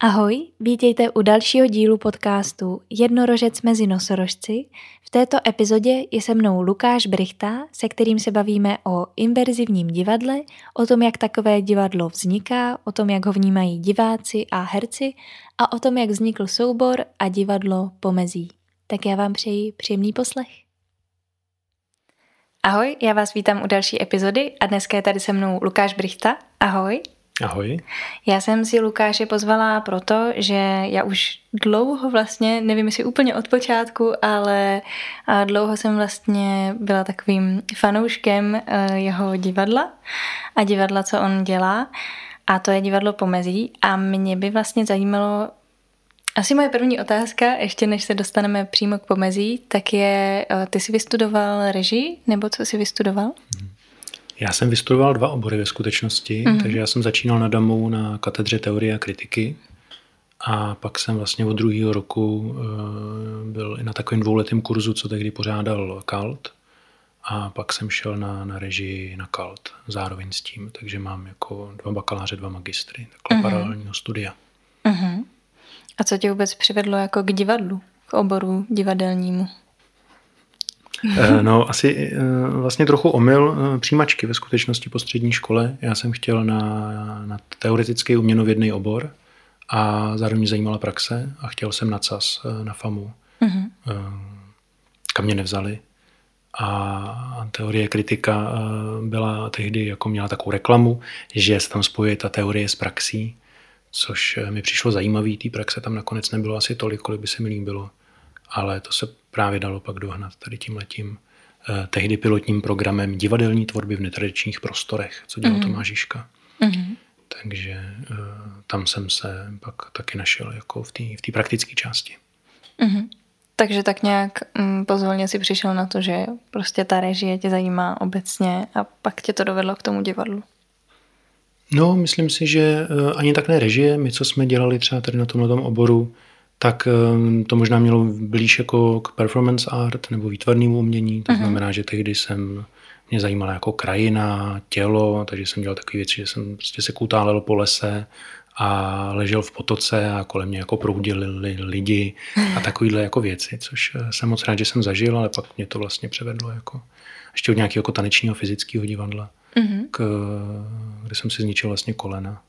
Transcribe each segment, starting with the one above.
Ahoj, vítejte u dalšího dílu podcastu Jednorožec mezi nosorožci. V této epizodě je se mnou Lukáš Brichta, se kterým se bavíme o inverzivním divadle, o tom, jak takové divadlo vzniká, o tom, jak ho vnímají diváci a herci a o tom, jak vznikl soubor a divadlo pomezí. Tak já vám přeji příjemný poslech. Ahoj, já vás vítám u další epizody a dneska je tady se mnou Lukáš Brichta. Ahoj. Ahoj. Já jsem si Lukáše pozvala proto, že já už dlouho vlastně, nevím jestli úplně od počátku, ale dlouho jsem vlastně byla takovým fanouškem e, jeho divadla a divadla, co on dělá. A to je divadlo Pomezí a mě by vlastně zajímalo, asi moje první otázka, ještě než se dostaneme přímo k Pomezí, tak je, e, ty jsi vystudoval režii, nebo co jsi vystudoval? Hmm. Já jsem vystudoval dva obory ve skutečnosti, mm-hmm. takže já jsem začínal na DAMu na katedře teorie a kritiky a pak jsem vlastně od druhého roku uh, byl i na takovém dvouletém kurzu, co tehdy pořádal KALT a pak jsem šel na, na režii na KALT zároveň s tím, takže mám jako dva bakaláře, dva magistry, takhle mm-hmm. paralelního studia. Mm-hmm. A co tě vůbec přivedlo jako k divadlu, k oboru divadelnímu? Eh, no, asi eh, vlastně trochu omyl eh, přijímačky ve skutečnosti po střední škole. Já jsem chtěl na, na teoretický uměnovědný obor a zároveň mě zajímala praxe a chtěl jsem na CAS, na FAMu, mm-hmm. kam mě nevzali. A teorie kritika byla tehdy, jako měla takovou reklamu, že se tam spojuje ta teorie s praxí, což mi přišlo zajímavé. Té praxe tam nakonec nebylo asi tolik, kolik by se mi líbilo ale to se právě dalo pak dohnat tady tím letím eh, tehdy pilotním programem divadelní tvorby v netradičních prostorech, co dělal mm-hmm. Tomáš Žižka. Mm-hmm. Takže eh, tam jsem se pak taky našel jako v té v praktické části. Mm-hmm. Takže tak nějak mm, pozvolně si přišel na to, že prostě ta režie tě zajímá obecně a pak tě to dovedlo k tomu divadlu. No, myslím si, že eh, ani tak ne režie. My, co jsme dělali třeba tady na tomhle oboru, tak ehm, to možná mělo blíž jako k performance art nebo výtvarnému umění. To uh-huh. znamená, že tehdy jsem mě zajímala jako krajina, tělo, takže jsem dělal takové věci, že jsem prostě se kutálel po lese a ležel v potoce a kolem mě jako proudili lidi a takovýhle jako věci, což eh, jsem moc rád, že jsem zažil, ale pak mě to vlastně převedlo jako ještě od nějakého jako tanečního fyzického divadla mm-hmm. k, kde jsem si zničil vlastně kolena.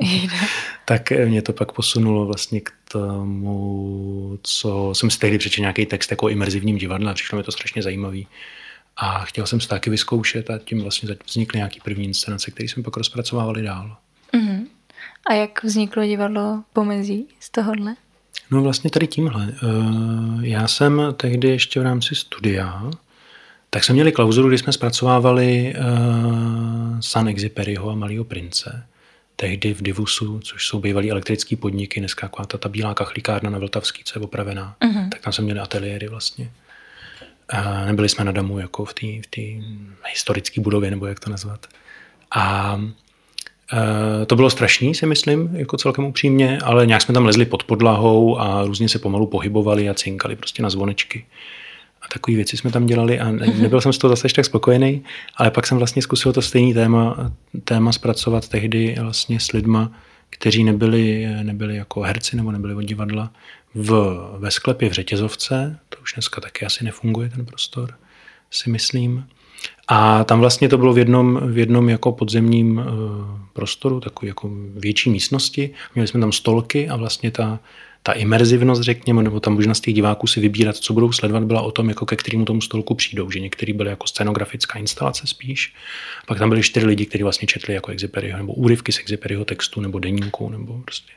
tak mě to pak posunulo vlastně k tomu, co jsem si tehdy přečetl nějaký text jako imerzivním divadle a přišlo mi to strašně zajímavý. A chtěl jsem se taky vyzkoušet a tím vlastně vznikly nějaký první inscenace, které jsme pak rozpracovávali dál. Mm-hmm. A jak vzniklo divadlo Pomezí z tohohle? No vlastně tady tímhle. Eh, já jsem tehdy ještě v rámci studia tak jsme měli klauzuru, kdy jsme zpracovávali uh, San Exuperyho a Malýho prince. Tehdy v Divusu, což jsou bývalý elektrický podniky, dneska taková ta, ta bílá kachlíkárna na Vltavský, co je opravená. Uh-huh. Tak tam jsme měli ateliéry vlastně. A nebyli jsme na damu jako v té v historické budově, nebo jak to nazvat. A Uh, to bylo strašný, si myslím, jako celkem upřímně, ale nějak jsme tam lezli pod podlahou a různě se pomalu pohybovali a cinkali prostě na zvonečky takové věci jsme tam dělali a nebyl jsem z toho zase tak spokojený, ale pak jsem vlastně zkusil to stejné téma, téma zpracovat tehdy vlastně s lidma, kteří nebyli, nebyli jako herci nebo nebyli od divadla v, ve sklepě v Řetězovce, to už dneska taky asi nefunguje ten prostor, si myslím. A tam vlastně to bylo v jednom, v jednom jako podzemním uh, prostoru, takový jako větší místnosti. Měli jsme tam stolky a vlastně ta, ta imerzivnost, řekněme, nebo ta možnost těch diváků si vybírat, co budou sledovat, byla o tom, jako ke kterému tomu stolku přijdou, že některý byly jako scenografická instalace spíš. Pak tam byli čtyři lidi, kteří vlastně četli jako Exuperyho, nebo úryvky z Exuperyho textu, nebo deníku, nebo prostě.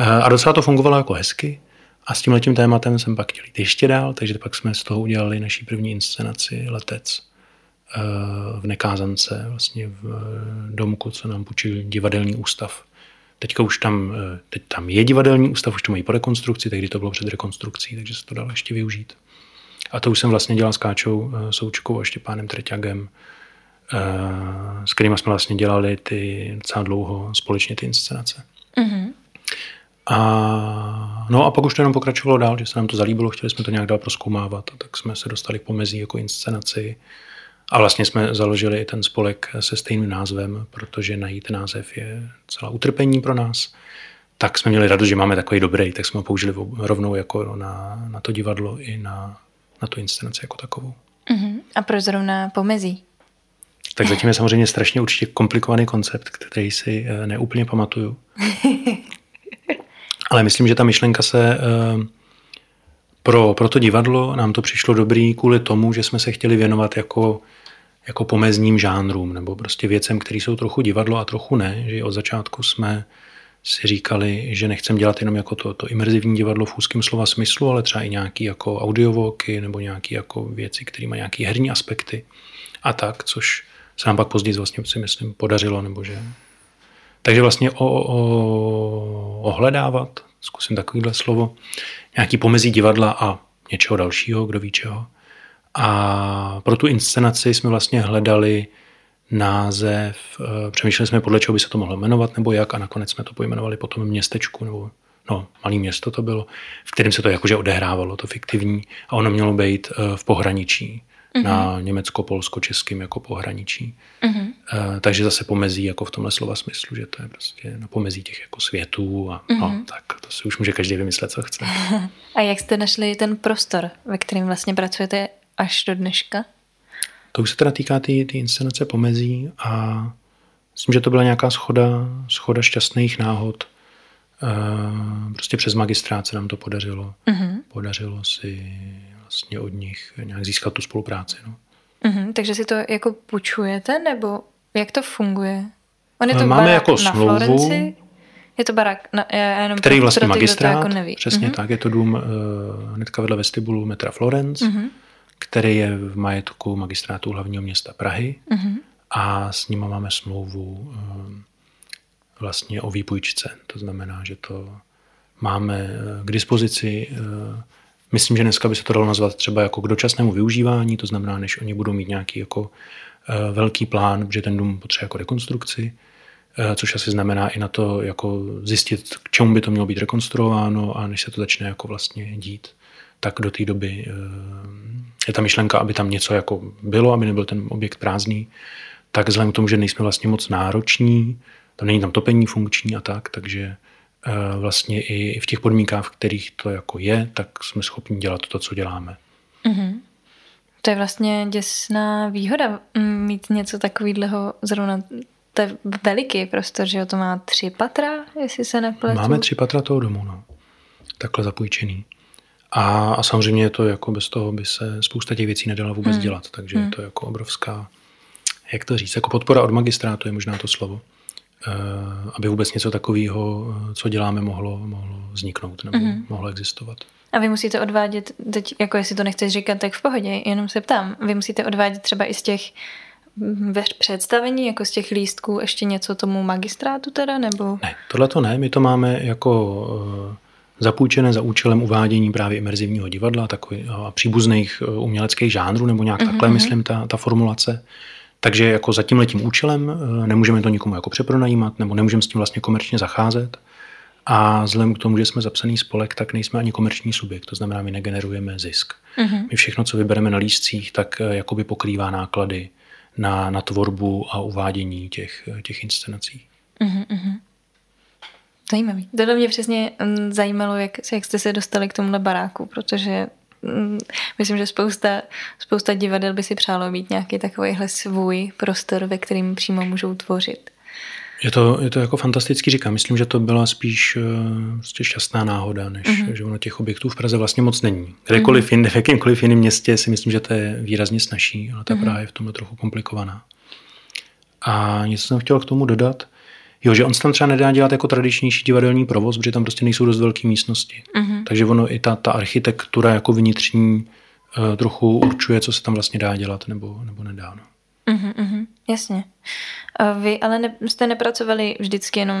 Eh, a docela to fungovalo jako hezky. A s tím letím tématem jsem pak chtěl jít ještě dál, takže pak jsme z toho udělali naší první inscenaci Letec eh, v Nekázance, vlastně v eh, domku, co nám půjčil divadelní ústav Teďka už tam, eh, teď tam je divadelní ústav, už to mají po rekonstrukci, tehdy to bylo před rekonstrukcí, takže se to dalo ještě využít. A to už jsem vlastně dělal s Káčou eh, Součkou a Štěpánem Treťagem, eh, s kterými jsme vlastně dělali ty docela dlouho společně ty inscenace. Mm-hmm. A, no a pak už to jenom pokračovalo dál, že se nám to zalíbilo, chtěli jsme to nějak dál proskoumávat a tak jsme se dostali k pomezí jako inscenaci. A vlastně jsme založili i ten spolek se stejným názvem, protože najít název je celá utrpení pro nás. tak jsme měli radost, že máme takový dobrý, tak jsme ho použili rovnou jako na, na to divadlo i na, na tu inscenaci jako takovou. Uh-huh. A proč zrovna pomezí? Tak zatím je samozřejmě strašně určitě komplikovaný koncept, který si uh, neúplně pamatuju. Ale myslím, že ta myšlenka se uh, pro, pro to divadlo nám to přišlo dobrý kvůli tomu, že jsme se chtěli věnovat jako, jako pomezním žánrům nebo prostě věcem, které jsou trochu divadlo a trochu ne. Že od začátku jsme si říkali, že nechcem dělat jenom jako to, to imerzivní divadlo v úzkém slova smyslu, ale třeba i nějaký jako audiovoky nebo nějaký jako věci, které mají nějaký herní aspekty a tak, což se nám pak později vlastně si myslím podařilo, nebo že... Takže vlastně o, o, ohledávat, zkusím takovýhle slovo, nějaký pomezí divadla a něčeho dalšího, kdo ví čeho. A pro tu inscenaci jsme vlastně hledali název, eh, přemýšleli jsme, podle čeho by se to mohlo jmenovat nebo jak a nakonec jsme to pojmenovali potom městečku nebo no, malý město to bylo, v kterém se to jakože odehrávalo, to fiktivní a ono mělo být eh, v pohraničí mm-hmm. na německo-polsko-českým jako pohraničí. Mm-hmm. Takže zase pomezí jako v tomhle slova smyslu, že to je prostě na pomezí těch jako světů a mm-hmm. no, tak to si už může každý vymyslet, co chce. a jak jste našli ten prostor, ve kterém vlastně pracujete až do dneška? To už se teda týká té tý, tý inscenace pomezí a myslím, že to byla nějaká schoda, schoda šťastných náhod. E, prostě přes magistrát se nám to podařilo. Mm-hmm. Podařilo si vlastně od nich nějak získat tu spolupráci. No. Mm-hmm, takže si to jako půjčujete, nebo jak to funguje? On je to Máme jako na smlouvu, Florenci? Je to barák, na, já jenom který vlastně magistrát, jako neví. přesně mm-hmm. tak, je to dům uh, hnedka vedle vestibulu metra Florence, mm-hmm. Který je v majetku magistrátu hlavního města Prahy mm-hmm. a s ním máme smlouvu uh, vlastně o výpůjčce. To znamená, že to máme k dispozici uh, Myslím, že dneska by se to dalo nazvat třeba jako k dočasnému využívání, to znamená, než oni budou mít nějaký jako eh, velký plán, že ten dům potřebuje jako rekonstrukci, eh, což asi znamená i na to jako zjistit, k čemu by to mělo být rekonstruováno a než se to začne jako vlastně dít, tak do té doby eh, je ta myšlenka, aby tam něco jako bylo, aby nebyl ten objekt prázdný, tak vzhledem k tomu, že nejsme vlastně moc nároční, to není tam topení funkční a tak, takže vlastně i v těch podmínkách, v kterých to jako je, tak jsme schopni dělat to, co děláme. Mm-hmm. To je vlastně děsná výhoda mít něco takového zrovna to je veliký prostor, že to má tři patra, jestli se nepletu. Máme tři patra toho domu, no. Takhle zapůjčený. A, a samozřejmě je to jako bez toho by se spousta těch věcí nedala vůbec hmm. dělat, takže hmm. je to jako obrovská, jak to říct, jako podpora od magistrátu je možná to slovo. Eh, aby vůbec něco takového, eh, co děláme, mohlo, mohlo vzniknout nebo mm-hmm. mohlo existovat. A vy musíte odvádět, teď jako jestli to nechceš říkat, tak v pohodě, jenom se ptám, vy musíte odvádět třeba i z těch mm, ve představení, jako z těch lístků, ještě něco tomu magistrátu teda, nebo? Ne, tohle to ne, my to máme jako uh, zapůjčené za účelem uvádění právě imerzivního divadla takový, a příbuzných uměleckých žánrů, nebo nějak mm-hmm. takhle, mhm. myslím, ta, ta formulace. Takže jako za tím letím účelem eh, nemůžeme to nikomu jako přepronajímat nebo nemůžeme s tím vlastně komerčně zacházet. A vzhledem k tomu, že jsme zapsaný spolek, tak nejsme ani komerční subjekt, to znamená, my negenerujeme zisk. Mm-hmm. My všechno, co vybereme na lístcích, tak eh, jakoby pokrývá náklady na, na tvorbu a uvádění těch, těch inscenací. Mm-hmm. Zajímavý. Tohle mě přesně mm, zajímalo, jak, jak jste se dostali k tomuhle baráku, protože Mm, myslím, že spousta, spousta divadel by si přálo mít nějaký takovýhle svůj prostor, ve kterým přímo můžou tvořit. Je to, je to jako fantastický, říkám. Myslím, že to byla spíš uh, prostě šťastná náhoda, než mm-hmm. že ono těch objektů v Praze vlastně moc není. Kdekoliv mm-hmm. jinde, v jakýmkoliv jiném městě si myslím, že to je výrazně snažší, ale ta mm-hmm. Praha je v tomhle trochu komplikovaná. A něco jsem chtěl k tomu dodat. Jo, že on se tam třeba nedá dělat jako tradičnější divadelní provoz, protože tam prostě nejsou dost velké místnosti. Mm-hmm. Takže ono i ta, ta architektura jako vnitřní uh, trochu určuje, co se tam vlastně dá dělat nebo, nebo nedá. No. Mm-hmm, jasně. A vy ale ne, jste nepracovali vždycky jenom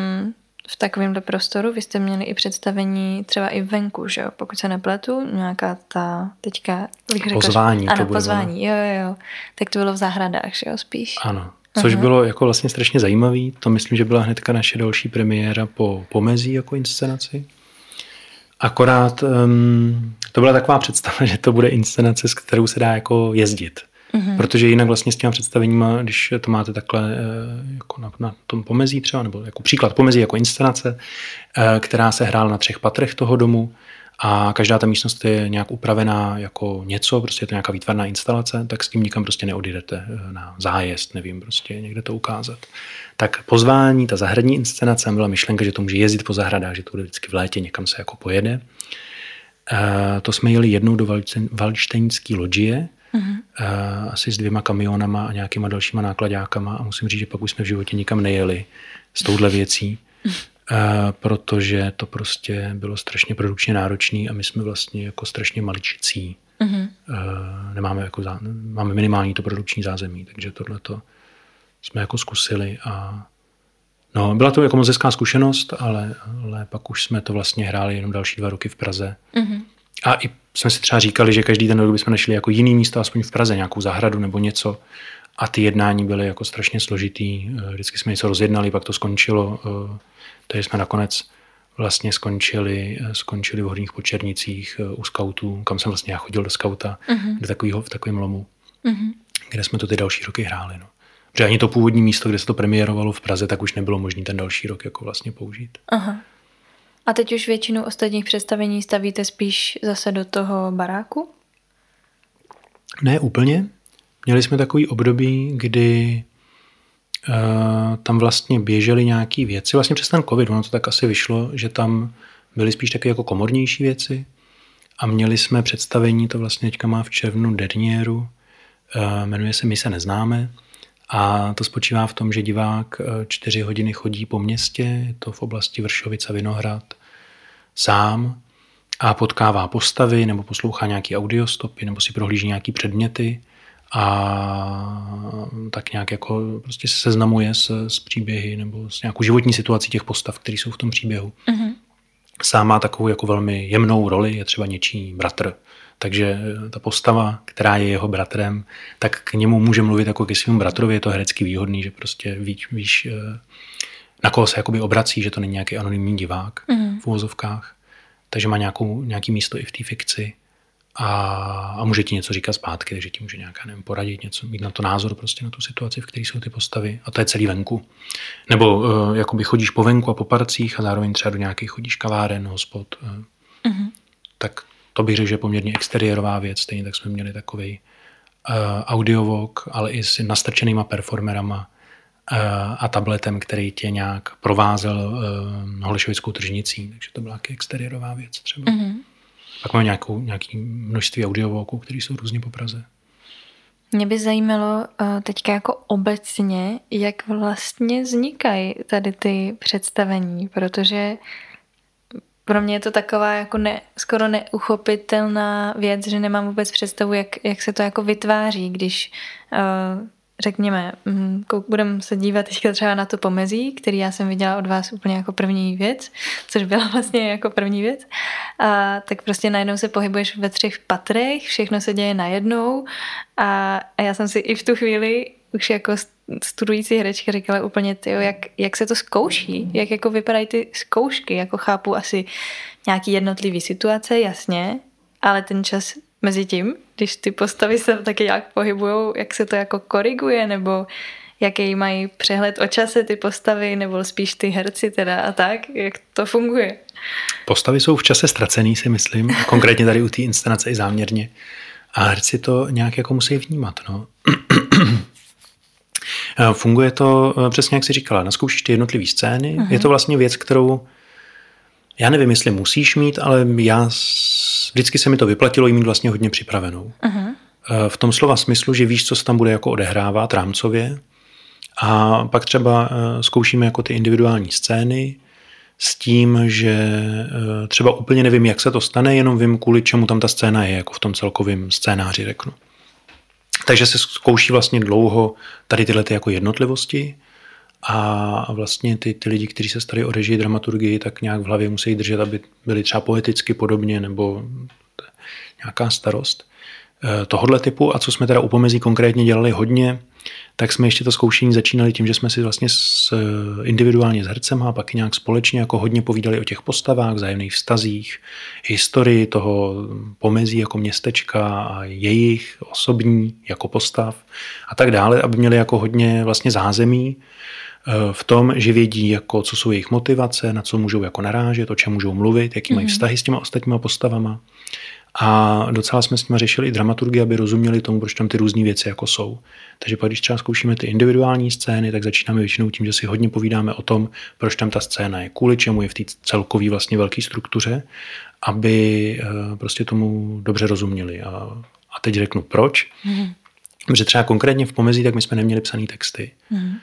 v takovémhle prostoru, vy jste měli i představení třeba i venku, že jo? Pokud se nepletu, nějaká ta teďka... Pozvání. Ano, to pozvání, jo, jo, jo. Tak to bylo v zahradách, že jo, spíš. Ano, Což bylo jako vlastně strašně zajímavý. To myslím, že byla hnedka naše další premiéra po pomezí jako inscenaci. Akorát um, to byla taková představa, že to bude inscenace, s kterou se dá jako jezdit. Mm-hmm. Protože jinak vlastně s těma představeníma, když to máte takhle eh, jako na, na tom pomezí třeba, nebo jako příklad pomezí jako inscenace, eh, která se hrála na třech patrech toho domu, a každá ta místnost je nějak upravená jako něco, prostě je to nějaká výtvarná instalace, tak s tím nikam prostě neodjedete eh, na zájezd, nevím, prostě někde to ukázat. Tak pozvání, ta zahradní inscenace byla myšlenka, že to může jezdit po zahradách, že to bude vždycky v létě, někam se jako pojede. E, to jsme jeli jednou do Valštejnské loďie, mm-hmm. e, asi s dvěma kamionama a nějakýma dalšíma nákladákama a musím říct, že pak už jsme v životě nikam nejeli s touhle věcí. protože to prostě bylo strašně produkčně náročné a my jsme vlastně jako strašně maličicí. Mm-hmm. Nemáme jako zá, máme minimální to produkční zázemí, takže tohle to jsme jako zkusili a no, byla to jako moc hezká zkušenost, ale, ale pak už jsme to vlastně hráli jenom další dva roky v Praze. Mm-hmm. A i jsme si třeba říkali, že každý ten rok bychom našli jako jiný místo, aspoň v Praze, nějakou zahradu nebo něco. A ty jednání byly jako strašně složitý. Vždycky jsme něco rozjednali, pak to skončilo takže jsme nakonec vlastně skončili, skončili v Horních Počernicích eh, u skautů, kam jsem vlastně já chodil do skauta, uh-huh. do takového, v takovém lomu, uh-huh. kde jsme to ty další roky hráli. No. Protože ani to původní místo, kde se to premiérovalo v Praze, tak už nebylo možné ten další rok jako vlastně použít. Aha. A teď už většinu ostatních představení stavíte spíš zase do toho baráku? Ne úplně. Měli jsme takový období, kdy Eh, tam vlastně běžely nějaké věci, vlastně přes ten covid, ono to tak asi vyšlo, že tam byly spíš také jako komornější věci. A měli jsme představení, to vlastně teďka má v červnu Dernieru, eh, jmenuje se My se neznáme. A to spočívá v tom, že divák eh, čtyři hodiny chodí po městě, je to v oblasti Vršovice Vinohrad, sám a potkává postavy nebo poslouchá nějaké audiostopy nebo si prohlíží nějaké předměty a tak nějak jako prostě se seznamuje s, s příběhy nebo s nějakou životní situací těch postav, které jsou v tom příběhu. Mm-hmm. Sám má takovou jako velmi jemnou roli, je třeba něčí bratr. Takže ta postava, která je jeho bratrem, tak k němu může mluvit jako ke svému bratrovi, je to herecky výhodný, že prostě víš, víš eh, na koho se jakoby obrací, že to není nějaký anonymní divák mm-hmm. v úvozovkách. Takže má nějakou, nějaký místo i v té fikci a, a může ti něco říkat zpátky, takže ti může nějaká, nevím, poradit něco, mít na to názor prostě na tu situaci, v které jsou ty postavy a to je celý venku. Nebo uh, jakoby chodíš po venku a po parcích a zároveň třeba do nějakých chodíš kaváren, hospod, uh, uh-huh. tak to bych řekl, že je poměrně exteriérová věc, stejně tak jsme měli takový uh, audiovok, ale i s nastrčenýma performerama uh, a tabletem, který tě nějak provázel uh, Holešovickou tržnicí, takže to byla taky exteriérová věc třeba. Uh-huh. Pak máme nějakou, nějaké množství audiovoků, které jsou různě po Praze. Mě by zajímalo eh, teďka jako obecně, jak vlastně vznikají tady ty představení, protože pro mě je to taková jako ne, skoro neuchopitelná věc, že nemám vůbec představu, jak, jak se to jako vytváří, když uh, řekněme, mm, budeme se dívat teďka třeba na to pomezí, který já jsem viděla od vás úplně jako první věc, což byla vlastně jako první věc, a tak prostě najednou se pohybuješ ve třech patrech, všechno se děje najednou. A, a já jsem si i v tu chvíli už jako studující herečka říkala úplně, tyjo, jak, jak se to zkouší, jak jako vypadají ty zkoušky, jako chápu asi nějaký jednotlivý situace, jasně, ale ten čas mezi tím, když ty postavy se taky nějak pohybují, jak se to jako koriguje, nebo jaký mají přehled o čase ty postavy, nebo spíš ty herci teda a tak, jak to funguje. Postavy jsou v čase ztracený, si myslím, konkrétně tady u té inscenace i záměrně. A herci to nějak jako musí vnímat. No. Funguje to eh, přesně, jak jsi říkala, naskoušíš ty jednotlivé scény. Uh-huh. Je to vlastně věc, kterou já nevím, jestli musíš mít, ale já vždycky se mi to vyplatilo jí mít vlastně hodně připravenou. Uh-huh. V tom slova smyslu, že víš, co se tam bude jako odehrávat rámcově a pak třeba eh, zkoušíme jako ty individuální scény s tím, že eh, třeba úplně nevím, jak se to stane, jenom vím, kvůli čemu tam ta scéna je, jako v tom celkovém scénáři řeknu. Takže se zkouší vlastně dlouho tady tyhle ty jako jednotlivosti a vlastně ty, ty lidi, kteří se starají o režii, dramaturgii, tak nějak v hlavě musí držet, aby byli třeba poeticky podobně nebo nějaká starost eh, tohohle typu. A co jsme teda u pomezí konkrétně dělali hodně, tak jsme ještě to zkoušení začínali tím, že jsme si vlastně s, individuálně s hercem a pak nějak společně jako hodně povídali o těch postavách, vzájemných vztazích, historii toho pomezí jako městečka a jejich osobní jako postav a tak dále, aby měli jako hodně vlastně zázemí v tom, že vědí, jako, co jsou jejich motivace, na co můžou jako narážet, o čem můžou mluvit, jaký mají mhm. vztahy s těma ostatníma postavama. A docela jsme s nimi řešili i dramaturgii, aby rozuměli tomu, proč tam ty různé věci jako jsou. Takže pak, když třeba zkoušíme ty individuální scény, tak začínáme většinou tím, že si hodně povídáme o tom, proč tam ta scéna je, kvůli čemu je v té celkové vlastně velké struktuře, aby eh, prostě tomu dobře rozuměli. A, a teď řeknu proč. Mm. Protože třeba konkrétně v pomezí, tak my jsme neměli psané texty. Mm.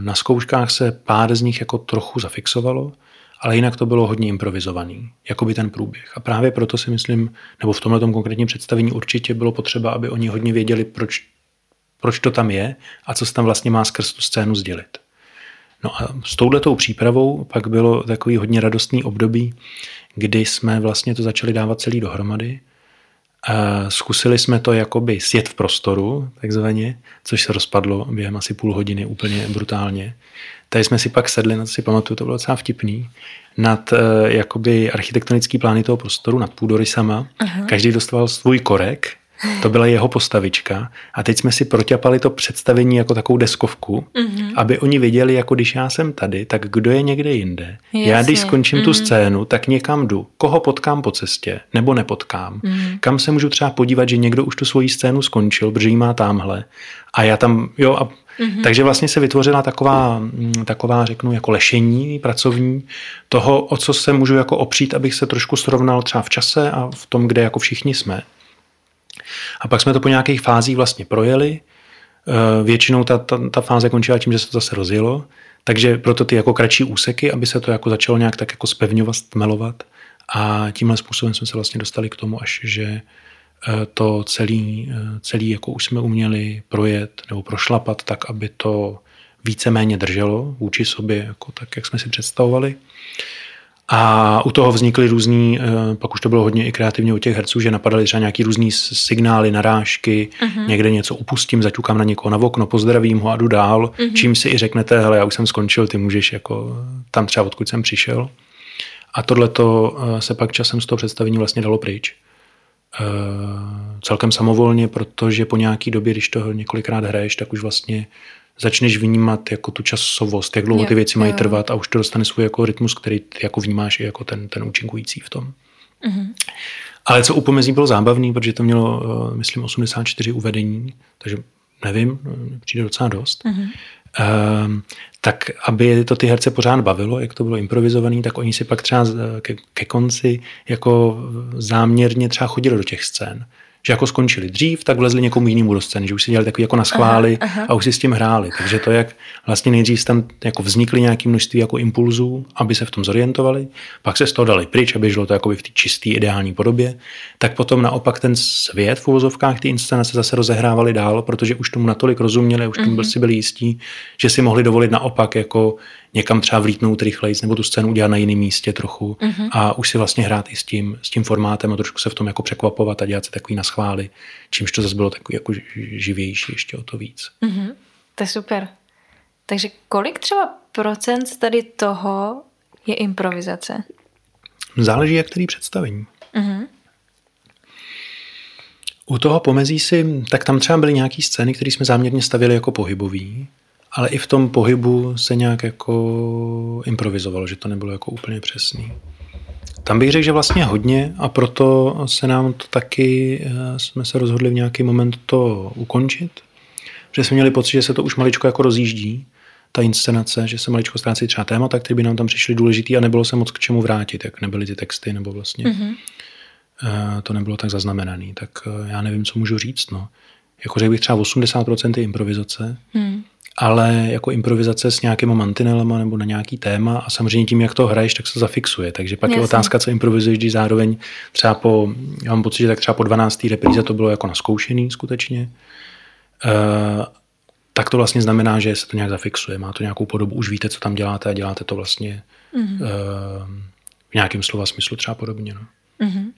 Na zkouškách se pár z nich jako trochu zafixovalo, ale jinak to bylo hodně improvizovaný, jako by ten průběh. A právě proto si myslím, nebo v tomhle konkrétním představení určitě bylo potřeba, aby oni hodně věděli, proč, proč to tam je a co se tam vlastně má skrz tu scénu sdělit. No a s touhletou přípravou pak bylo takový hodně radostný období, kdy jsme vlastně to začali dávat celý dohromady. Zkusili jsme to jakoby sjet v prostoru, takzvaně, což se rozpadlo během asi půl hodiny úplně brutálně. Tady jsme si pak sedli, na to si pamatuju, to bylo docela vtipný, nad uh, jakoby architektonický plány toho prostoru, nad půdorysama. Uh-huh. Každý dostal svůj korek, to byla jeho postavička a teď jsme si proťapali to představení jako takovou deskovku, uh-huh. aby oni věděli, jako když já jsem tady, tak kdo je někde jinde. Jasně. Já když skončím uh-huh. tu scénu, tak někam jdu. Koho potkám po cestě, nebo nepotkám. Uh-huh. Kam se můžu třeba podívat, že někdo už tu svoji scénu skončil, protože ji má tamhle. A já tam, jo, a Mm-hmm. Takže vlastně se vytvořila taková, mm, taková, řeknu, jako lešení pracovní toho, o co se můžu jako opřít, abych se trošku srovnal třeba v čase a v tom, kde jako všichni jsme. A pak jsme to po nějakých fázích vlastně projeli. Eh, většinou ta, ta, ta fáze končila tím, že se to zase rozjelo. Takže proto ty jako kratší úseky, aby se to jako začalo nějak tak jako spevňovat, stmelovat. A tímhle způsobem jsme se vlastně dostali k tomu, až že Eh, to celý, eh, celý jako už jsme uměli projet nebo prošlapat tak, aby to víceméně drželo vůči sobě, jako tak, jak jsme si představovali. A u toho vznikly různý, eh, pak už to bylo hodně i kreativně u těch herců, že napadaly třeba nějaký různý signály, narážky, uh-huh. někde něco upustím, zaťukám na někoho na okno, pozdravím ho a jdu dál, uh-huh. čím si i řeknete, hele, já už jsem skončil, ty můžeš jako tam třeba odkud jsem přišel. A tohle se pak časem z toho představení vlastně dalo pryč. Eh, celkem samovolně, protože po nějaký době, když to několikrát hraješ, tak už vlastně začneš vnímat jako tu časovost, jak dlouho ty věci mají trvat a už to dostane svůj jako rytmus, který ty jako vnímáš i jako ten, ten účinkující v tom. Mm-hmm. Ale co u pomezí bylo zábavný, protože to mělo, eh, myslím, 84 uvedení, takže nevím, přijde docela dost. Mm-hmm. Um, tak aby to ty herce pořád bavilo, jak to bylo improvizované, tak oni si pak třeba ke, ke konci jako záměrně třeba chodili do těch scén že jako skončili dřív, tak vlezli někomu jinému do scény, že už si dělali takový jako na schvály aha, aha. a už si s tím hráli. Takže to, jak vlastně nejdřív tam jako vznikly nějaké množství jako impulzů, aby se v tom zorientovali, pak se z toho dali pryč, aby žilo to jako v té čisté ideální podobě, tak potom naopak ten svět v uvozovkách ty inscenace zase rozehrávali dál, protože už tomu natolik rozuměli, už tomu mm-hmm. si byli jistí, že si mohli dovolit naopak jako někam třeba vlítnout rychleji, nebo tu scénu udělat na jiném místě trochu mm-hmm. a už si vlastně hrát i s tím, s tím formátem a trošku se v tom jako překvapovat a dělat si takový na schvály, čímž to zase bylo takový jako živější ještě o to víc. Mm-hmm. To je super. Takže kolik třeba procent tady toho je improvizace? Záleží, jak který představení. Mm-hmm. U toho pomezí si, tak tam třeba byly nějaké scény, které jsme záměrně stavili jako pohybový, ale i v tom pohybu se nějak jako improvizovalo, že to nebylo jako úplně přesný. Tam bych řekl, že vlastně hodně a proto se nám to taky, eh, jsme se rozhodli v nějaký moment to ukončit, protože jsme měli pocit, že se to už maličko jako rozjíždí, ta inscenace, že se maličko ztrácí třeba témata, které by nám tam přišly důležitý a nebylo se moc k čemu vrátit, jak nebyly ty texty, nebo vlastně mm-hmm. to nebylo tak zaznamenaný. Tak eh, já nevím, co můžu říct. No. Jako řekl bych třeba 80% je improvizace, mm ale jako improvizace s nějakýma mantinelama nebo na nějaký téma a samozřejmě tím, jak to hraješ, tak se zafixuje. Takže pak Jasně. je otázka, co improvizuješ, když zároveň třeba po, já mám pocit, že tak třeba po 12. repríze to bylo jako naskoušený skutečně, uh, tak to vlastně znamená, že se to nějak zafixuje, má to nějakou podobu, už víte, co tam děláte a děláte to vlastně mm-hmm. uh, v nějakém slova smyslu třeba podobně. No. Mm-hmm.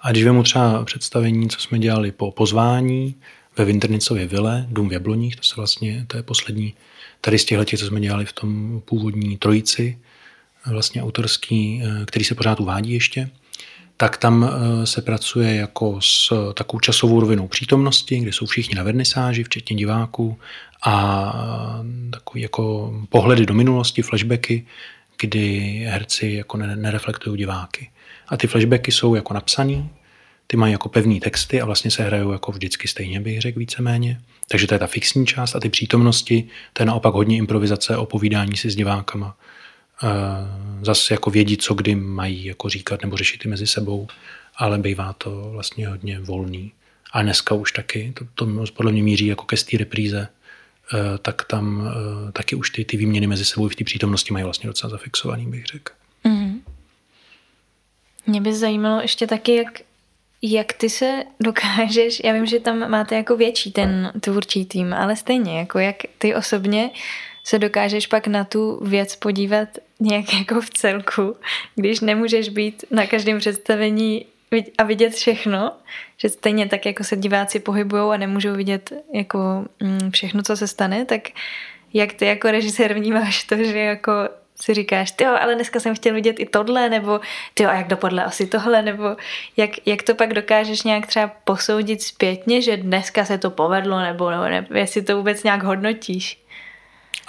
A když vemu třeba představení, co jsme dělali po pozvání, ve Vinternicově vile, Dům v Jabloních, to se vlastně, to je poslední tady z těchto, co jsme dělali v tom původní trojici, vlastně autorský, eh, který se pořád uvádí ještě, tak tam eh, se pracuje jako s takovou časovou rovinou přítomnosti, kde jsou všichni na vernisáži, včetně diváků a takový jako pohledy do minulosti, flashbacky, kdy herci jako nereflektují diváky. A ty flashbacky jsou jako napsaný, ty mají jako pevný texty a vlastně se hrajou jako vždycky stejně, bych řekl víceméně. Takže to je ta fixní část a ty přítomnosti, to je naopak hodně improvizace o povídání si s divákama. Zase jako vědí, co kdy mají jako říkat nebo řešit i mezi sebou, ale bývá to vlastně hodně volný. A dneska už taky, to, to podle mě míří jako ke té repríze, e, tak tam e, taky už ty, ty výměny mezi sebou v té přítomnosti mají vlastně docela zafixovaný, bych řekl. Mm. Mě by zajímalo ještě taky, jak jak ty se dokážeš, já vím, že tam máte jako větší ten tvůrčí tým, ale stejně, jako jak ty osobně se dokážeš pak na tu věc podívat nějak jako v celku, když nemůžeš být na každém představení a vidět všechno, že stejně tak, jako se diváci pohybují a nemůžou vidět jako mm, všechno, co se stane, tak jak ty jako režisér vnímáš to, že jako si říkáš, ty ale dneska jsem chtěl vidět i tohle, nebo ty a jak dopadle asi tohle, nebo jak, jak to pak dokážeš nějak třeba posoudit zpětně, že dneska se to povedlo, nebo, nebo ne, jestli to vůbec nějak hodnotíš?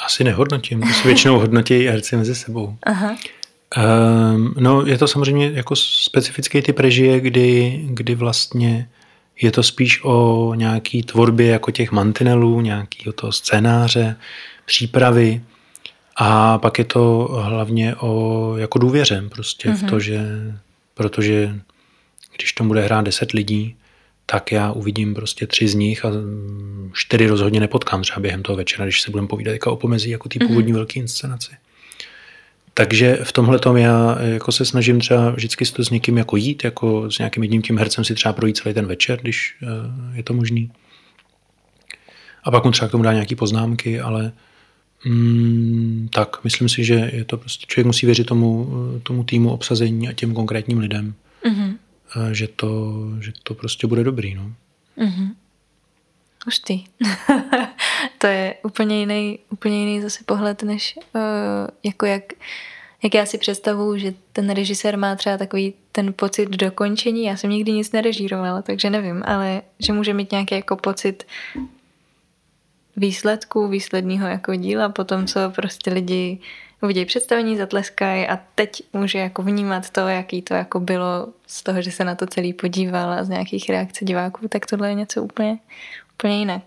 Asi nehodnotím, to se většinou hodnotí herci mezi sebou. Aha. Um, no, je to samozřejmě jako specifický typ režie, kdy, kdy vlastně je to spíš o nějaký tvorbě jako těch mantinelů, nějakého toho scénáře, přípravy, a pak je to hlavně o jako důvěře prostě mm-hmm. v to, mhm. že protože když to bude hrát deset lidí, tak já uvidím prostě tři z nich a čtyři rozhodně nepotkám třeba během toho večera, když se budeme povídat jako o pomezí jako ty původní mm-hmm. velké inscenaci. Takže v tomhle tom já jako se snažím třeba vždycky to s někým jako jít, jako s nějakým jedním tím hercem si třeba projít celý ten večer, když eh, je to možný. A pak mu třeba k tomu dá nějaké poznámky, ale Mm, tak, myslím si, že je to prostě, člověk musí věřit tomu, tomu týmu obsazení a těm konkrétním lidem, mm-hmm. že, to, že to prostě bude dobrý. No. Mm-hmm. Už ty. to je úplně jiný, úplně jiný zase pohled, než uh, jako jak, jak já si představuju, že ten režisér má třeba takový ten pocit dokončení. Já jsem nikdy nic nerežírovala, takže nevím, ale že může mít nějaký jako pocit výsledku, výsledného jako díla, potom co prostě lidi uvidí představení, zatleskají a teď může jako vnímat to, jaký to jako bylo z toho, že se na to celý podíval a z nějakých reakcí diváků, tak tohle je něco úplně, úplně jinak.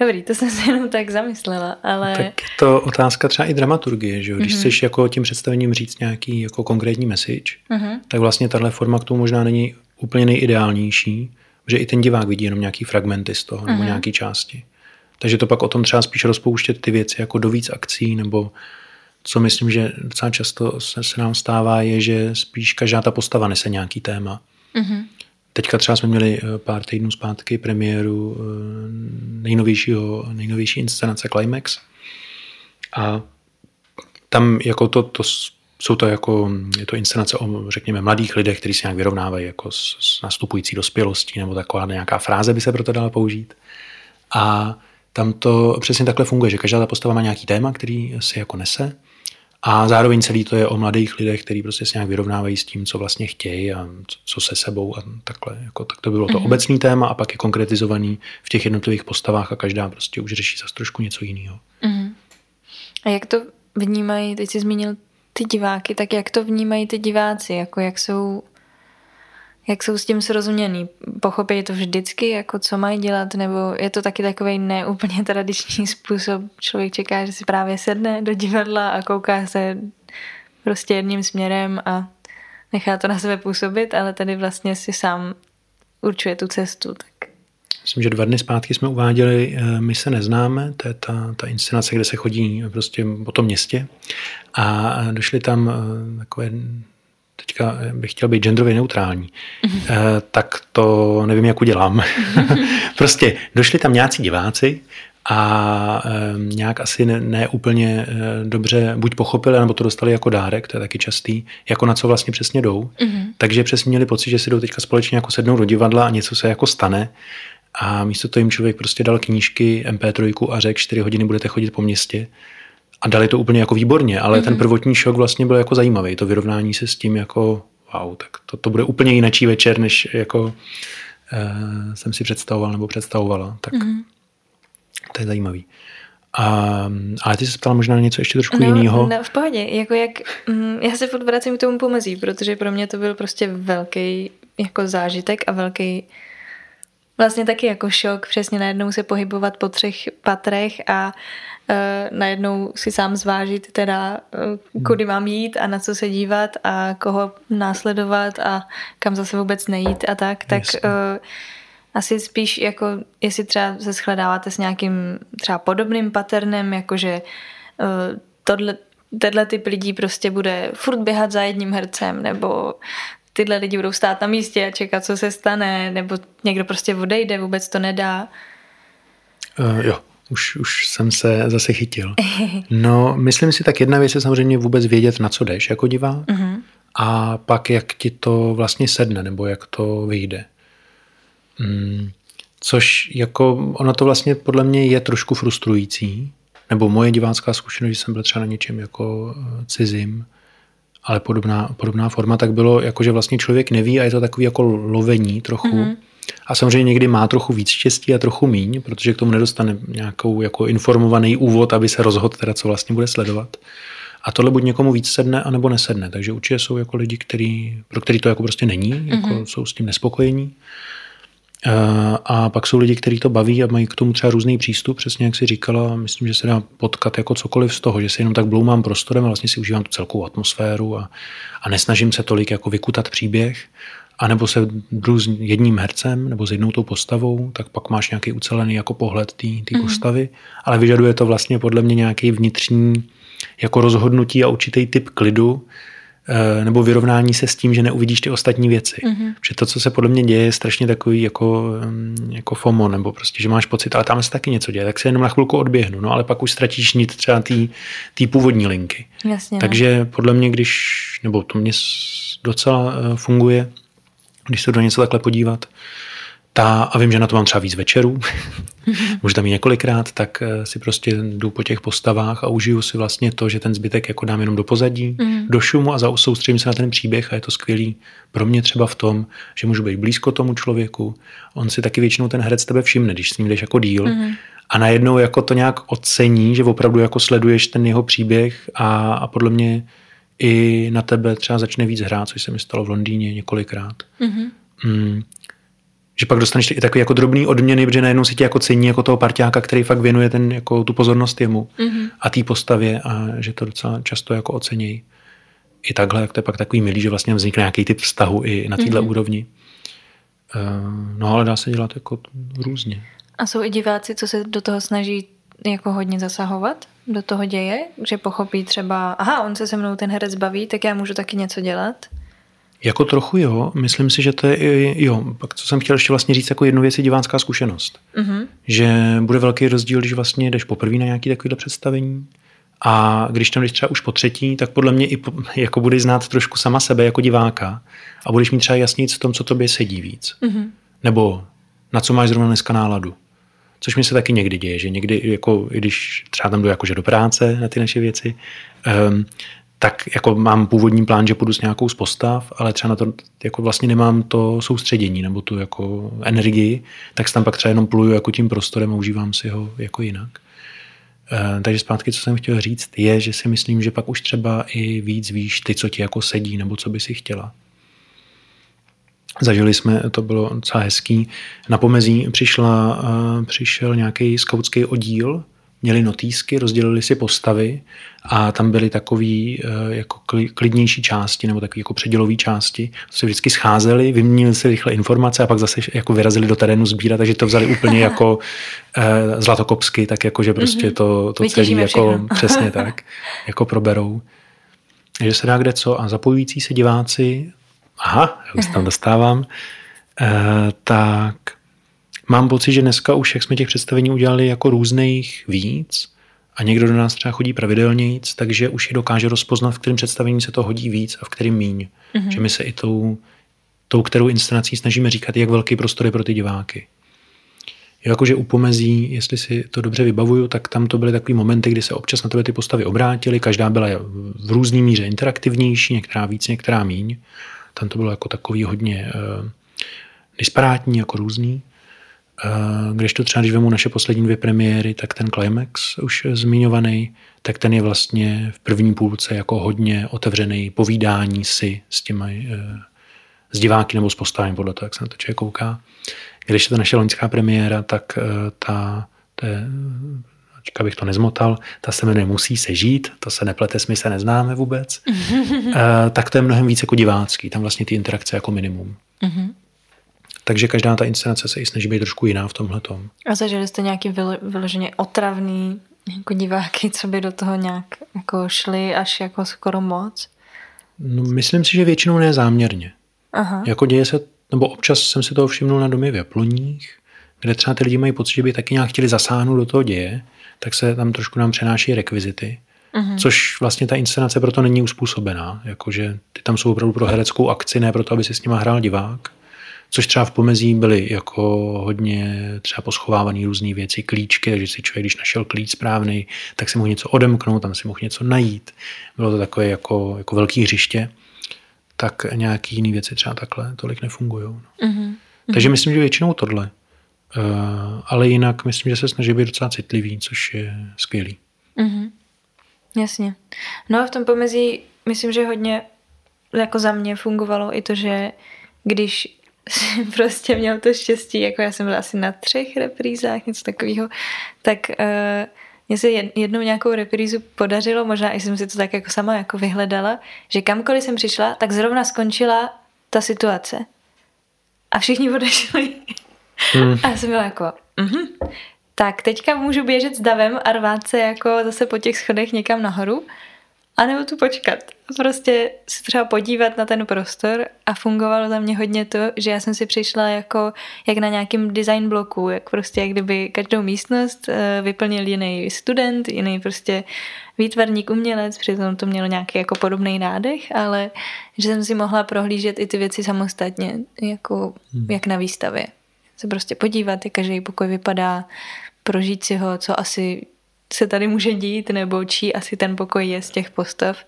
Dobrý, to jsem se jenom tak zamyslela, ale... Tak je to otázka třeba i dramaturgie, že jo? Když mm-hmm. chceš jako tím představením říct nějaký jako konkrétní message, mm-hmm. tak vlastně tahle forma k tomu možná není úplně nejideálnější, že i ten divák vidí jenom nějaký fragmenty z toho, mm-hmm. nebo mhm. nějaký části. Takže to pak o tom třeba spíš rozpouštět ty věci jako do víc akcí, nebo co myslím, že docela často se, se nám stává, je, že spíš každá ta postava nese nějaký téma. Mm-hmm. Teďka třeba jsme měli eh, pár týdnů zpátky premiéru eh, nejnovějšího, nejnovější inscenace Climax. A tam jako to, to jsou to jako, je to inscenace o, řekněme, mladých lidech, kteří se nějak vyrovnávají jako s, s nastupující dospělostí, nebo taková nějaká fráze by se proto dala použít. A tam to přesně takhle funguje, že každá ta postava má nějaký téma, který si jako nese a zároveň celý to je o mladých lidech, kteří prostě se nějak vyrovnávají s tím, co vlastně chtějí a co se sebou a takhle. Jako, tak to bylo to mm-hmm. obecný téma a pak je konkretizovaný v těch jednotlivých postavách a každá prostě už řeší zase trošku něco jiného. Mm-hmm. A jak to vnímají, teď jsi zmínil ty diváky, tak jak to vnímají ty diváci, jako jak jsou jak jsou s tím srozuměný? Pochopí to vždycky, jako co mají dělat, nebo je to taky takový neúplně tradiční způsob? Člověk čeká, že si právě sedne do divadla a kouká se prostě jedním směrem a nechá to na sebe působit, ale tady vlastně si sám určuje tu cestu. Tak. Myslím, že dva dny zpátky jsme uváděli eh, My se neznáme, to je ta, ta inscenace, kde se chodí prostě po tom městě a došly tam eh, takové teďka bych chtěl být genderově neutrální, mm-hmm. tak to nevím, jak udělám. prostě došli tam nějací diváci a eh, nějak asi ne, ne úplně eh, dobře buď pochopili, nebo to dostali jako dárek, to je taky častý, jako na co vlastně přesně jdou. Mm-hmm. Takže přesně měli pocit, že si jdou teďka společně jako sednou do divadla a něco se jako stane a místo toho jim člověk prostě dal knížky, MP3 a řekl, 4 hodiny budete chodit po městě a dali to úplně jako výborně, ale mm-hmm. ten prvotní šok vlastně byl jako zajímavý, to vyrovnání se s tím jako wow, tak to, to bude úplně jiný večer, než jako uh, jsem si představoval nebo představovala, tak mm-hmm. to je zajímavý. A, ale ty se ptala možná na něco ještě trošku no, jiného. No, v pohodě. Jako jak, mm, já se furt vracím k tomu pomezí, protože pro mě to byl prostě velký jako zážitek a velký vlastně taky jako šok přesně najednou se pohybovat po třech patrech a uh, najednou si sám zvážit teda, uh, kudy mám jít a na co se dívat a koho následovat a kam zase vůbec nejít a tak, tak uh, asi spíš jako, jestli třeba se shledáváte s nějakým třeba podobným paternem, jakože tohle, tenhle typ lidí prostě bude furt běhat za jedním hercem, nebo tyhle lidi budou stát na místě a čekat, co se stane, nebo někdo prostě odejde, vůbec to nedá. Uh, jo, už, už jsem se zase chytil. No, myslím si, tak jedna věc je samozřejmě vůbec vědět, na co jdeš jako divák uh-huh. a pak, jak ti to vlastně sedne, nebo jak to vyjde. Hmm, což jako, ono to vlastně podle mě je trošku frustrující, nebo moje divácká zkušenost, že jsem byl třeba na něčem jako eh, cizím, ale podobná, podobná forma, tak bylo jako, že vlastně člověk neví a je to takový jako lovení trochu. Mm-hmm. A samozřejmě někdy má trochu víc štěstí a trochu míň, protože k tomu nedostane nějakou jako informovaný úvod, aby se rozhodl teda, co vlastně bude sledovat. A tohle buď někomu víc sedne, anebo nesedne. Takže určitě jsou jako lidi, který, pro který to jako prostě není, jako mm-hmm. jsou s tím nespokojení. Eh, a pak jsou lidi, kteří to baví a mají k tomu třeba různý přístup, přesně jak si říkala, myslím, že se dá potkat jako cokoliv z toho, že si jenom tak bloumám prostorem a vlastně si užívám tu celkovou atmosféru a, a nesnažím se tolik jako vykutat příběh, a nebo se jdu s jedním hercem nebo s jednou tou postavou, tak pak máš nějaký ucelený jako pohled té mm-hmm. postavy, ale vyžaduje to vlastně podle mě nějaký vnitřní jako rozhodnutí a určitý typ klidu, Eh, nebo vyrovnání se s tím, že neuvidíš ty ostatní věci. Mm-hmm. Že to, co se podle mě děje, je strašně takový jako, mm, jako FOMO, nebo prostě, že máš pocit, ale tam se taky něco děje, tak se jenom na chvilku odběhnu, no ale pak už ztratíš nit třeba té původní linky. Jasně, no. Takže podle mě, když, nebo to mě docela eh, funguje, když se do něco takhle podívat, ta, a vím, že na to mám třeba víc večerů, můžu tam i několikrát, tak eh, si prostě jdu po těch postavách a užiju si vlastně to, že ten zbytek jako dám jenom do pozadí, mm. do šumu a soustředím se na ten příběh a je to skvělý pro mě třeba v tom, že můžu být blízko tomu člověku. On si taky většinou ten herec tebe všimne, když s ním jdeš jako díl mm. a najednou jako to nějak ocení, že opravdu jako sleduješ ten jeho příběh a, a podle mě i na tebe třeba začne víc hrát, což se mi stalo v Londýně několikrát. Mm-hmm. Mm že pak dostaneš i takový jako drobný odměny, protože najednou si tě jako cení jako toho parťáka, který fakt věnuje ten, jako tu pozornost jemu mm-hmm. a té postavě a že to docela často jako ocenějí. I takhle, jak to je pak takový milý, že vlastně vznikne nějaký typ vztahu i na této mm-hmm. úrovni. Uh, no ale dá se dělat jako různě. A jsou i diváci, co se do toho snaží jako hodně zasahovat do toho děje, že pochopí třeba, aha, on se se mnou ten herec baví, tak já můžu taky něco dělat. Jako trochu jo, myslím si, že to je i, jo, pak co jsem chtěl ještě vlastně říct, jako jednu věc je divánská zkušenost. Mm-hmm. Že bude velký rozdíl, když vlastně jdeš poprvé na nějaký takovýhle představení a když tam jdeš třeba už po třetí, tak podle mě i po, jako budeš znát trošku sama sebe jako diváka a budeš mít třeba jasnit v tom, co tobě sedí víc. Mm-hmm. Nebo na co máš zrovna dneska náladu. Což mi se taky někdy děje, že někdy, jako, když třeba tam jdu jakože do práce na ty naše věci, um, tak jako mám původní plán, že půjdu s nějakou z postav, ale třeba na to jako vlastně nemám to soustředění nebo tu jako energii, tak tam pak třeba jenom pluju jako tím prostorem a užívám si ho jako jinak. E, takže zpátky, co jsem chtěl říct, je, že si myslím, že pak už třeba i víc víš ty, co ti jako sedí, nebo co by si chtěla. Zažili jsme, to bylo docela hezký. Na pomezí přišla, e, přišel nějaký skautský oddíl, měli notýsky, rozdělili si postavy a tam byly takový eh, jako klidnější části nebo takové jako předělové části. Se vždycky scházeli, vyměnili si rychle informace a pak zase jako vyrazili do terénu sbírat, takže to vzali úplně jako eh, zlatokopsky, tak jako, že prostě mhm. to, to celé jako přesně tak, jako proberou. že se dá kde co a zapojující se diváci, aha, já už tam dostávám, eh, tak mám pocit, že dneska už, jak jsme těch představení udělali jako různých víc, a někdo do nás třeba chodí pravidelně, takže už je dokáže rozpoznat, v kterém představení se to hodí víc a v kterém míň. Mm-hmm. Že my se i tou, tou, kterou inscenací snažíme říkat, jak velký prostor je pro ty diváky. Jakože u pomezí, jestli si to dobře vybavuju, tak tam to byly takové momenty, kdy se občas na tebe ty postavy obrátily, každá byla v různý míře interaktivnější, některá víc, některá míň. Tam to bylo jako takový hodně uh, disparátní, jako různý. Uh, když to třeba, když vemu naše poslední dvě premiéry, tak ten Climax už zmiňovaný, tak ten je vlastně v první půlce jako hodně otevřený povídání si s těmi uh, s diváky nebo s postavami, podle toho, jak se na to člověk kouká. Když je to naše loňská premiéra, tak uh, ta, to je, abych to nezmotal, ta se jmenuje Musí se žít, to se neplete, my se neznáme vůbec, uh, tak to je mnohem více jako divácký, tam vlastně ty interakce jako minimum. Mm-hmm. Takže každá ta inscenace se i snaží být trošku jiná v tomhle tom. A zažili jste nějaký vyloženě otravný jako diváky, co by do toho nějak jako šli až jako skoro moc? No, myslím si, že většinou ne záměrně. Aha. Jako děje se, nebo občas jsem si toho všimnul na domě v Japloních, kde třeba ty lidi mají pocit, že by taky nějak chtěli zasáhnout do toho děje, tak se tam trošku nám přenáší rekvizity. Uh-huh. Což vlastně ta inscenace proto není uspůsobená. Jakože ty tam jsou opravdu pro hereckou akci, ne proto, aby si s nima hrál divák což třeba v pomezí byly jako hodně třeba poschovávané různé věci, klíčky, takže si člověk, když našel klíč správný, tak si mohl něco odemknout, tam si mohl něco najít. Bylo to takové jako, jako velké hřiště, tak nějaký jiné věci třeba takhle tolik nefungují. No. Mm-hmm. Takže myslím, že většinou tohle. Uh, ale jinak myslím, že se snaží být docela citlivý, což je skvělý. Mm-hmm. Jasně. No a v tom pomezí myslím, že hodně jako za mě fungovalo i to, že když prostě měl to štěstí, jako já jsem byla asi na třech reprízách, něco takového, tak uh, mně se jednou nějakou reprízu podařilo, možná i jsem si to tak jako sama jako vyhledala, že kamkoliv jsem přišla, tak zrovna skončila ta situace. A všichni odešli. Hmm. A já jsem byla jako, mhm. tak teďka můžu běžet s davem a rvát se jako zase po těch schodech někam nahoru a nebo tu počkat. Prostě se třeba podívat na ten prostor a fungovalo za mě hodně to, že já jsem si přišla jako jak na nějakém design bloku, jak prostě jak kdyby každou místnost eh, vyplnil jiný student, jiný prostě výtvarník, umělec, přitom to mělo nějaký jako podobný nádech, ale že jsem si mohla prohlížet i ty věci samostatně, jako hmm. jak na výstavě. Se prostě podívat, jak každý pokoj vypadá, prožít si ho, co asi se tady může dít, nebo čí asi ten pokoj je z těch postav,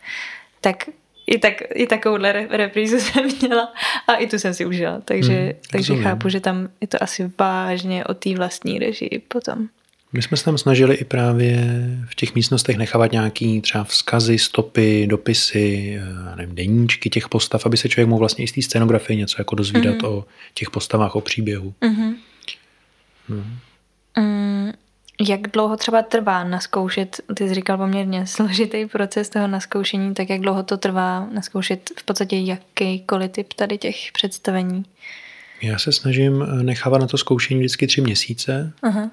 tak i, tak, i takovouhle reprízu jsem měla a i tu jsem si užila. Takže, hmm, takže chápu, že tam je to asi vážně o té vlastní režii potom. My jsme se tam snažili i právě v těch místnostech nechávat nějaký třeba vzkazy, stopy, dopisy, eh, nevím, deníčky těch postav, aby se člověk mohl vlastně i z té scenografie něco jako dozvídat mm-hmm. o těch postavách, o příběhu. Mm-hmm. No. Mm, jak dlouho třeba trvá naskoušet, ty jsi říkal poměrně složitý proces toho naskoušení, tak jak dlouho to trvá naskoušet v podstatě jakýkoliv typ tady těch představení? Já se snažím nechávat na to zkoušení vždycky tři měsíce, Aha.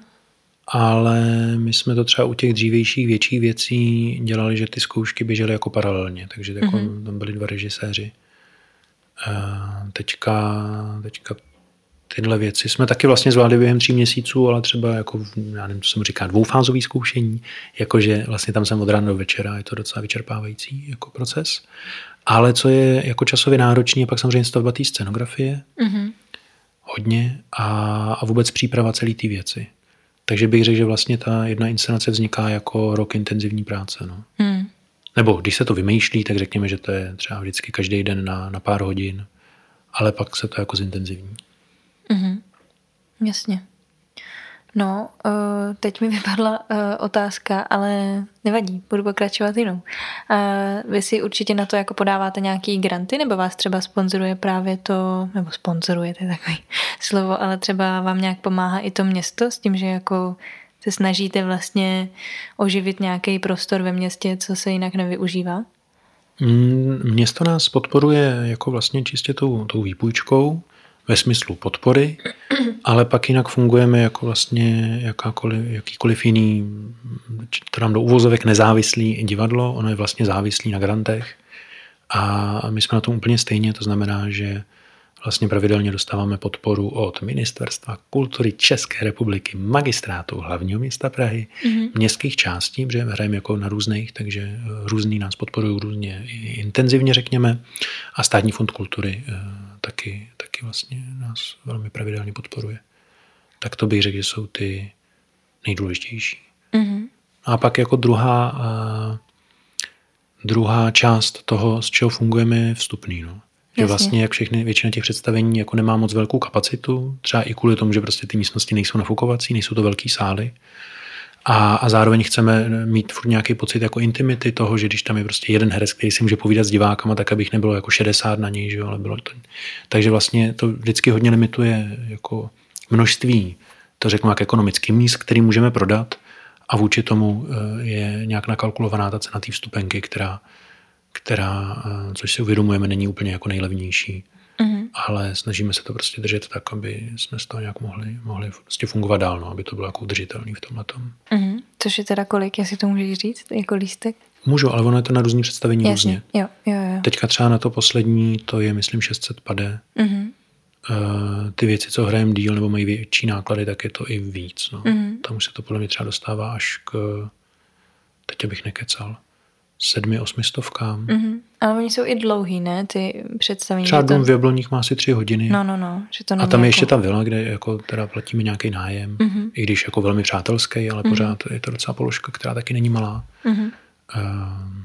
Ale my jsme to třeba u těch dřívějších větších věcí dělali, že ty zkoušky běžely jako paralelně, takže jako tam byli dva režiséři. Teďka, teďka tyhle věci jsme taky vlastně zvládli během tří měsíců, ale třeba jako, já nevím, co jsem říká, dvoufázový zkoušení, jakože vlastně tam jsem od rána do večera, je to docela vyčerpávající jako proces. Ale co je jako časově náročný, je pak samozřejmě stavba té scenografie, mm-hmm. hodně, a, a vůbec příprava celé té věci. Takže bych řekl, že vlastně ta jedna inscenace vzniká jako rok intenzivní práce. No. Mm. Nebo když se to vymýšlí, tak řekněme, že to je třeba vždycky každý den na, na pár hodin, ale pak se to jako zintenzivní. Mm-hmm. Jasně. No, uh, teď mi vypadla uh, otázka, ale nevadí, budu pokračovat jinou. Uh, vy si určitě na to jako podáváte nějaký granty, nebo vás třeba sponzoruje právě to, nebo sponzoruje, to je takový slovo, ale třeba vám nějak pomáhá i to město s tím, že jako se snažíte vlastně oživit nějaký prostor ve městě, co se jinak nevyužívá? Mm, město nás podporuje jako vlastně čistě tou, tou výpůjčkou, ve smyslu podpory, ale pak jinak fungujeme jako vlastně jakákoliv, jakýkoliv jiný, to nám do uvozovek nezávislý divadlo, ono je vlastně závislý na grantech a my jsme na tom úplně stejně, to znamená, že vlastně pravidelně dostáváme podporu od Ministerstva kultury České republiky, magistrátu hlavního města Prahy, mm-hmm. městských částí, protože hrajeme jako na různých, takže různý nás podporují různě intenzivně, řekněme, a státní fond kultury eh, taky, taky vlastně nás velmi pravidelně podporuje. tak to bych řekl, že jsou ty nejdůležitější. Mm-hmm. A pak jako druhá, uh, druhá část toho, z čeho fungujeme, je vstupný. No. Že vlastně jak všechny, většina těch představení jako nemá moc velkou kapacitu, třeba i kvůli tomu, že prostě ty místnosti nejsou nafukovací, nejsou to velký sály. A, a zároveň chceme mít furt nějaký pocit jako intimity toho, že když tam je prostě jeden herec, který si může povídat s divákama, tak abych nebylo jako 60 na něj, že jo, ale bylo to. Takže vlastně to vždycky hodně limituje jako množství, to řeknu jak ekonomický míst, který můžeme prodat a vůči tomu eh, je nějak nakalkulovaná ta cena té vstupenky, která, která, eh, což si uvědomujeme, není úplně jako nejlevnější. Ale snažíme se to prostě držet tak, aby jsme z toho nějak mohli, mohli prostě fungovat dál, no, aby to bylo jako udržitelný v tomhle tom. Mm-hmm. Což je teda kolik, jestli to můžeš říct, jako lístek? Můžu, ale ono je to na různý představení Jasně. různě. Jo, jo, jo. Teďka třeba na to poslední, to je myslím 600 pade. Mm-hmm. Uh, ty věci, co hrajeme díl nebo mají větší náklady, tak je to i víc. No. Mm-hmm. Tam už se to podle mě třeba dostává až k, teď abych nekecal, sedmi, osmistovkám. Mm-hmm. Ale oni jsou i dlouhý, ne, ty představení? Třeba dům to... v Jabloních má asi tři hodiny. No, no, no. Že to a tam je jako... ještě ta vila, kde jako teda platíme nějaký nájem, mm-hmm. i když jako velmi přátelský, ale mm-hmm. pořád je to docela položka, která taky není malá. Mm-hmm. Uh,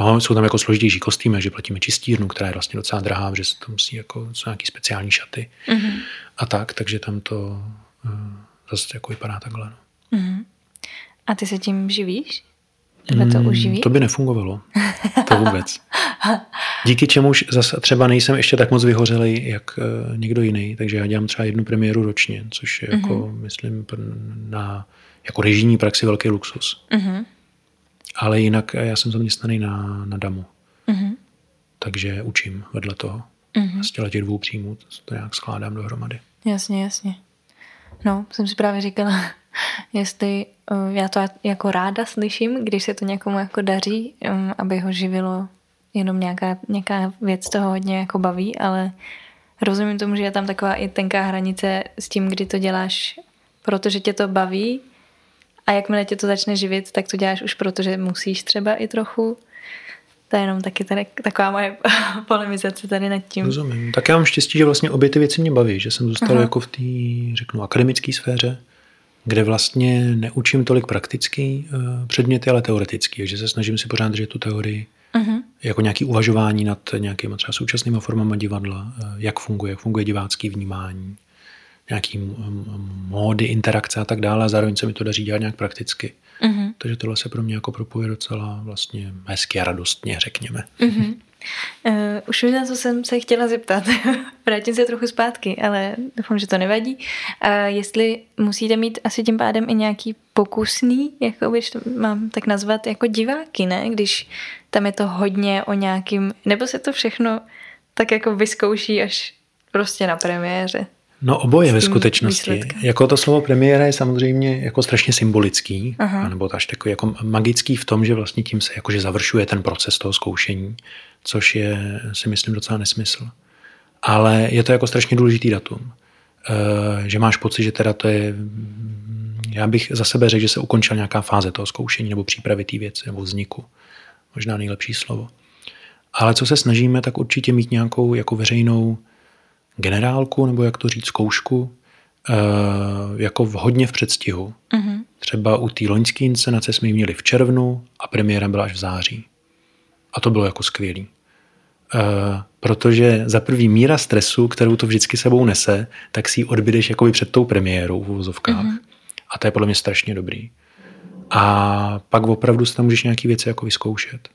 No, jsou tam jako složitější kostýmy, že platíme čistírnu, která je vlastně docela drahá, že se to musí jako, jsou nějaký speciální šaty mm-hmm. a tak, takže tam to uh, zase jako vypadá takhle. No. Mm-hmm. A ty se tím živíš? Tebe to mm, uživí? To by nefungovalo. To vůbec. Díky čemuž zase třeba nejsem ještě tak moc vyhořelý, jak uh, někdo jiný, takže já dělám třeba jednu premiéru ročně, což je mm-hmm. jako, mhm. myslím, na jako režijní praxi velký luxus. Mm-hmm. Ale jinak já jsem zaměstnaný na, na DAMu. Mm-hmm. Takže učím vedle toho. Mm-hmm. Z těch dvou příjmů to nějak skládám dohromady. Jasně, jasně. No, jsem si právě říkala, jestli uh, já to jako ráda slyším, když se to někomu jako daří, aby ho živilo jenom nějaká, nějaká věc toho hodně jako baví, ale rozumím tomu, že je tam taková i tenká hranice s tím, kdy to děláš, protože tě to baví a jakmile tě to začne živit, tak to děláš už proto, že musíš třeba i trochu. To je jenom taky tady, taková moje polemizace tady nad tím. Rozumím. Tak já mám štěstí, že vlastně obě ty věci mě baví, že jsem zůstal Aha. jako v té, řeknu, akademické sféře, kde vlastně neučím tolik praktický uh, předměty, ale teoretický, že se snažím si pořád držet tu teorii uh-huh. jako nějaký uvažování nad nějakými třeba současnými formami divadla, uh, jak funguje, jak funguje divácký vnímání, nějaký módy, interakce a tak dále a zároveň se mi to daří dělat nějak prakticky. Mm-hmm. Takže tohle se pro mě jako propuje docela vlastně hezky a radostně, řekněme. Mm-hmm. Uh, už vím, na co jsem se chtěla zeptat. Vrátím se trochu zpátky, ale doufám, že to nevadí. Uh, jestli musíte mít asi tím pádem i nějaký pokusný, jako bych to mám tak nazvat, jako diváky, ne? Když tam je to hodně o nějakým, nebo se to všechno tak jako vyzkouší až prostě na premiéře. No oboje ve skutečnosti. Výsledkem. Jako to slovo premiéra je samozřejmě jako strašně symbolický, Aha. nebo až takový jako magický v tom, že vlastně tím se jakože završuje ten proces toho zkoušení, což je si myslím docela nesmysl. Ale je to jako strašně důležitý datum. E, že máš pocit, že teda to je já bych za sebe řekl, že se ukončila nějaká fáze toho zkoušení nebo přípravy té věci nebo vzniku. Možná nejlepší slovo. Ale co se snažíme, tak určitě mít nějakou jako veřejnou generálku, nebo jak to říct, zkoušku, eh, jako v hodně v předstihu. Mm-hmm. Třeba u té loňské inscenace jsme ji měli v červnu a premiéra byla až v září. A to bylo jako skvělý. Uh, protože za prvý míra stresu, kterou to vždycky sebou nese, tak si ji odbydeš jakoby před tou premiérou v uvozovkách. Mm-hmm. A to je podle mě strašně dobrý. A pak opravdu si tam můžeš nějaké věci jako vyzkoušet.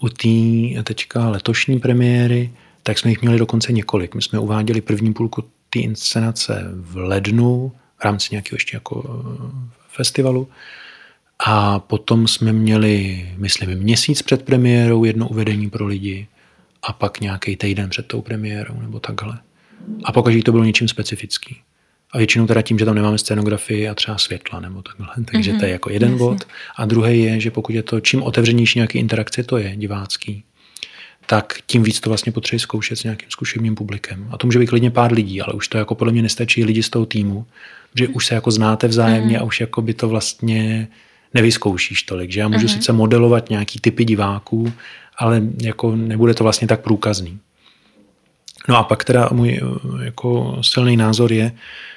U té teďka letošní premiéry tak jsme jich měli dokonce několik. My jsme uváděli první půlku té inscenace v lednu v rámci nějakého ještě jako eh, festivalu. A potom jsme měli, myslím, měsíc před premiérou jedno uvedení pro lidi a pak nějaký týden před tou premiérou nebo takhle. A pokaždé to bylo něčím specifický. A většinou teda tím, že tam nemáme scénografii a třeba světla nebo takhle. Takže mm-hmm. to je jako jeden Jasně. bod. A druhý je, že pokud je to, čím otevřenější nějaký interakce to je divácký, tak tím víc to vlastně potřebuje zkoušet s nějakým zkušeným publikem. A to může být klidně pár lidí, ale už to jako podle mě nestačí lidi z toho týmu, že už se jako znáte vzájemně mm. a už jako by to vlastně nevyzkoušíš tolik. Že já můžu mm. sice modelovat nějaký typy diváků, ale jako nebude to vlastně tak průkazný. No a pak teda můj jako silný názor je,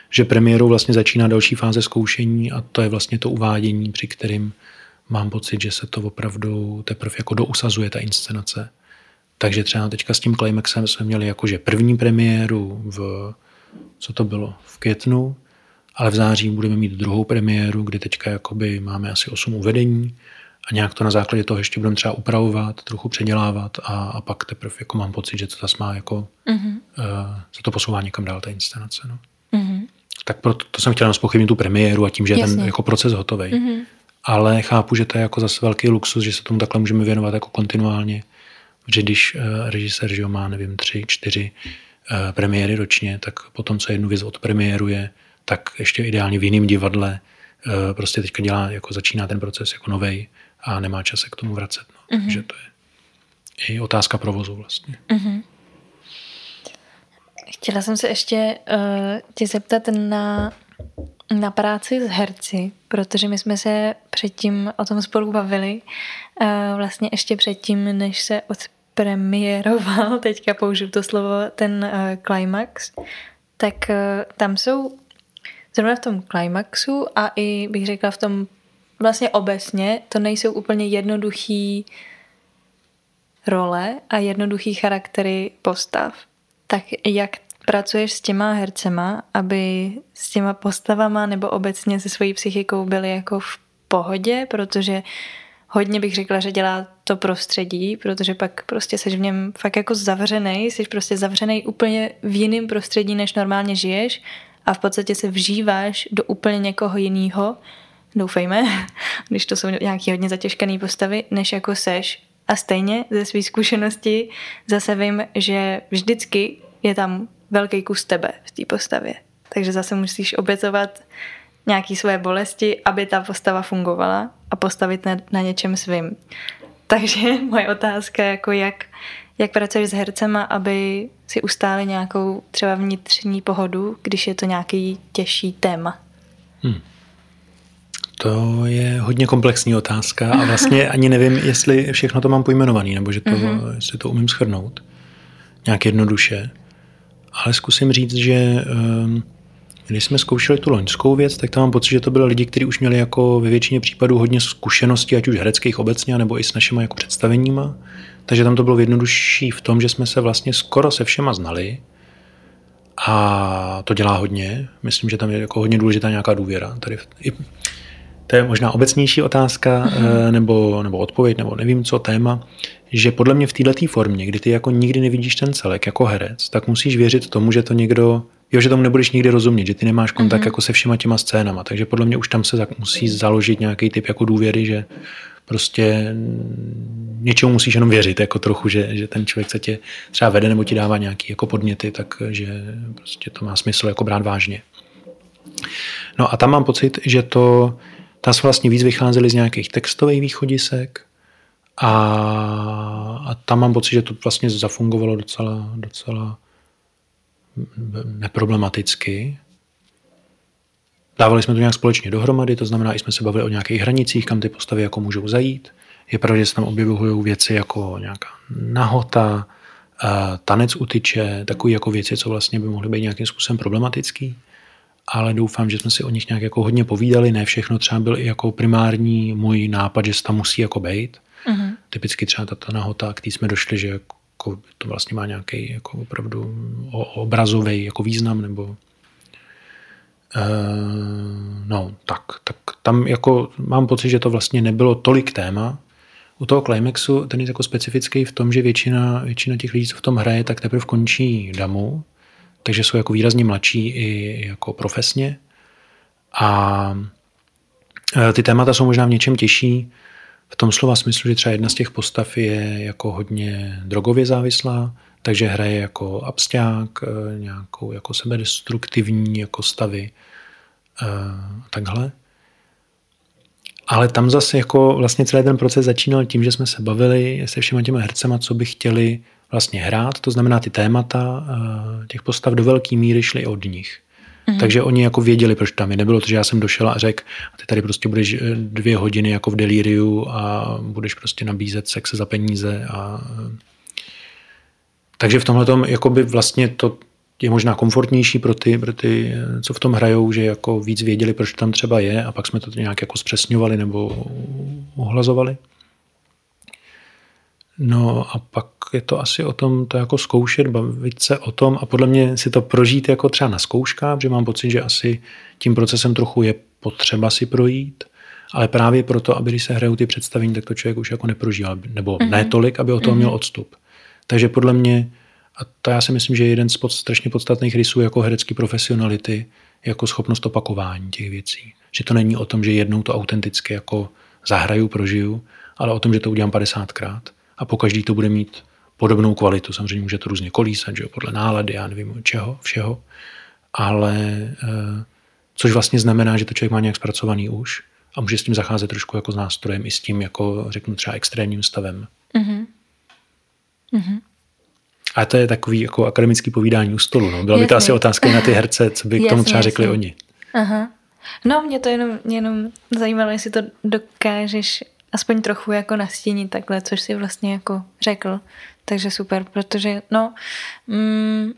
že premiérou vlastně začíná další fáze zkoušení a to je vlastně to uvádění, při kterým mám pocit, že se to opravdu teprve jako dousazuje ta inscenace. Takže třeba teďka s tím Climaxem jsme měli jakože první premiéru v, co to bylo, v květnu, ale v září budeme mít druhou premiéru, kdy teďka jakoby máme asi osm uvedení a nějak to na základě toho ještě budeme třeba upravovat, trochu předělávat a, a pak teprve jako mám pocit, že to zase má jako, mm-hmm. uh, se to posouvá někam dál ta inscenace. No. Mm-hmm. Tak proto to jsem chtěla spochybnit tu premiéru a tím, že Jasně. je ten jako proces hotový. Mm-hmm. Ale chápu, že to je jako zase velký luxus, že se tomu takhle můžeme věnovat jako kontinuálně. Že když uh, režisér že má, nevím, tři, čtyři uh, premiéry ročně, tak potom, co jednu věc odpremiéruje, tak ještě ideálně v jiném divadle uh, prostě teďka dělá, jako začíná ten proces jako novej a nemá čas se k tomu vracet. No. Mm-hmm. Takže to je i otázka provozu vlastně. Mm-hmm. Chtěla jsem se ještě uh, tě zeptat na, na práci s herci, protože my jsme se předtím o tom spolu bavili, uh, vlastně ještě předtím, než se odpremiéroval, teďka použiju to slovo, ten uh, climax, tak uh, tam jsou zrovna v tom climaxu a i bych řekla v tom vlastně obecně, to nejsou úplně jednoduchý role a jednoduchý charaktery postav. Tak jak pracuješ s těma hercema, aby s těma postavama nebo obecně se svojí psychikou byly jako v pohodě, protože hodně bych řekla, že dělá to prostředí, protože pak prostě seš v něm fakt jako zavřený, jsi prostě zavřený úplně v jiném prostředí, než normálně žiješ a v podstatě se vžíváš do úplně někoho jiného, doufejme, když to jsou nějaký hodně zatěžkaný postavy, než jako seš. A stejně ze své zkušenosti zase vím, že vždycky je tam velký kus tebe v té postavě. Takže zase musíš obětovat nějaké své bolesti, aby ta postava fungovala a postavit na, na něčem svým. Takže moje otázka je jako jak, jak pracuješ s hercema, aby si ustáli nějakou třeba vnitřní pohodu, když je to nějaký těžší téma. Hmm. To je hodně komplexní otázka a vlastně ani nevím, jestli všechno to mám pojmenovaný, nebo že to, mm-hmm. jestli to umím schrnout nějak jednoduše ale zkusím říct, že ehm, když jsme zkoušeli tu loňskou věc, tak tam mám pocit, že to byly lidi, kteří už měli jako ve většině případů hodně zkušeností, ať už hereckých obecně, nebo i s našimi jako představeníma. Takže tam to bylo jednodušší v tom, že jsme se vlastně skoro se všema znali. A to dělá hodně. Myslím, že tam je jako hodně důležitá nějaká důvěra. Tady i, to je možná obecnější otázka mm-hmm. nebo, nebo odpověď, nebo nevím co, téma, že podle mě v této formě, kdy ty jako nikdy nevidíš ten celek jako herec, tak musíš věřit tomu, že to někdo, jo, že tomu nebudeš nikdy rozumět, že ty nemáš kontakt mm-hmm. jako se všema těma scénama. Takže podle mě už tam se musí založit nějaký typ jako důvěry, že prostě něčemu musíš jenom věřit, jako trochu, že, že ten člověk se tě třeba vede nebo ti dává nějaký jako podněty, takže prostě to má smysl jako brát vážně. No a tam mám pocit, že to, ta vlastně víc vycházely z nějakých textových východisek, a, a tam mám pocit, že to vlastně zafungovalo docela, docela neproblematicky. Dávali jsme to nějak společně dohromady, to znamená, i jsme se bavili o nějakých hranicích, kam ty postavy jako můžou zajít. Je pravda, že se tam objevují věci jako nějaká nahota, tanec utyče, takové jako věci, co vlastně by mohly být nějakým způsobem problematický. Ale doufám, že jsme si o nich nějak jako hodně povídali. Ne všechno třeba byl i jako primární můj nápad, že se tam musí jako být. Mm-hmm. Typicky třeba ta nahota, k té jsme došli, že jako to vlastně má nějaký jako opravdu obrazový jako význam, nebo no, tak, tak tam jako mám pocit, že to vlastně nebylo tolik téma. U toho climaxu ten je jako specifický v tom, že většina, většina těch lidí, co v tom hraje, tak teprve končí damu, takže jsou jako výrazně mladší i jako profesně. A eh, ty témata jsou možná v něčem těžší, v tom slova smyslu, že třeba jedna z těch postav je jako hodně drogově závislá, takže hraje jako absták, eh, nějakou jako sebedestruktivní jako stavy eh, takhle. Ale tam zase jako vlastně celý ten proces začínal tím, že jsme se bavili se všema těma hercema, co by chtěli vlastně hrát. To znamená, ty témata eh, těch postav do velké míry šly od nich. Mm-hmm. Takže oni jako věděli, proč tam je. Nebylo to, že já jsem došel a řekl, a ty tady prostě budeš dvě hodiny jako v delíriu a budeš prostě nabízet sex za peníze a takže v tomhle tom jakoby vlastně to je možná komfortnější pro ty, pro ty, co v tom hrajou, že jako víc věděli, proč tam třeba je a pak jsme to nějak jako zpřesňovali nebo ohlazovali. No a pak je to asi o tom to jako zkoušet, bavit se o tom a podle mě si to prožít jako třeba na zkouškách, že mám pocit, že asi tím procesem trochu je potřeba si projít, ale právě proto, aby když se hrajou ty představení, tak to člověk už jako neprožíval, nebo mm-hmm. ne tolik, aby o tom mm-hmm. měl odstup. Takže podle mě, a to já si myslím, že je jeden z pod, strašně podstatných rysů jako herecký profesionality, jako schopnost opakování těch věcí. Že to není o tom, že jednou to autenticky jako zahraju, prožiju, ale o tom, že to udělám 50krát a po každý to bude mít podobnou kvalitu. Samozřejmě může to různě kolísat, že jo, podle nálady, já nevím čeho, všeho. Ale eh, což vlastně znamená, že to člověk má nějak zpracovaný už a může s tím zacházet trošku jako s nástrojem i s tím, jako řeknu třeba extrémním stavem. Mm-hmm. Mm-hmm. A to je takový jako akademický povídání u stolu. No. Byla by to asi otázka na ty herce, co by k tomu třeba řekli jasně. oni. Aha. No, mě to jenom, jenom zajímalo, jestli to dokážeš aspoň trochu jako nastínit takhle, což si vlastně jako řekl. Takže super, protože no, mm,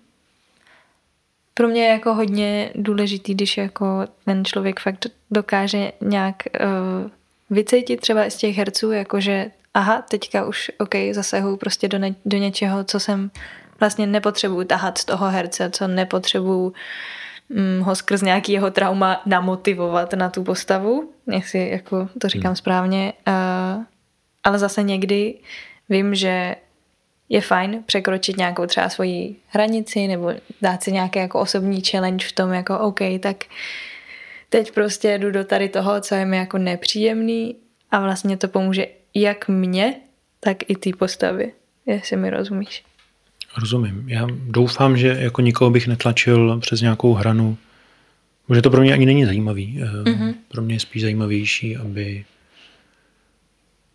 pro mě je jako hodně důležitý, když jako ten člověk fakt dokáže nějak uh, vycítit třeba z těch herců, jakože aha, teďka už ok, zasahuju prostě do, ne, do něčeho, co jsem vlastně nepotřebuju tahat z toho herce, co nepotřebuju um, ho skrz nějaký jeho trauma namotivovat na tu postavu, jestli jako to říkám hmm. správně, uh, ale zase někdy vím, že je fajn překročit nějakou třeba svoji hranici nebo dát si nějaký jako osobní challenge v tom, jako OK, tak teď prostě jdu do tady toho, co je mi jako nepříjemný a vlastně to pomůže jak mně, tak i té postavy, jestli mi rozumíš. Rozumím. Já doufám, že jako nikoho bych netlačil přes nějakou hranu, protože to pro mě ani není zajímavý. Mm-hmm. Pro mě je spíš zajímavější, aby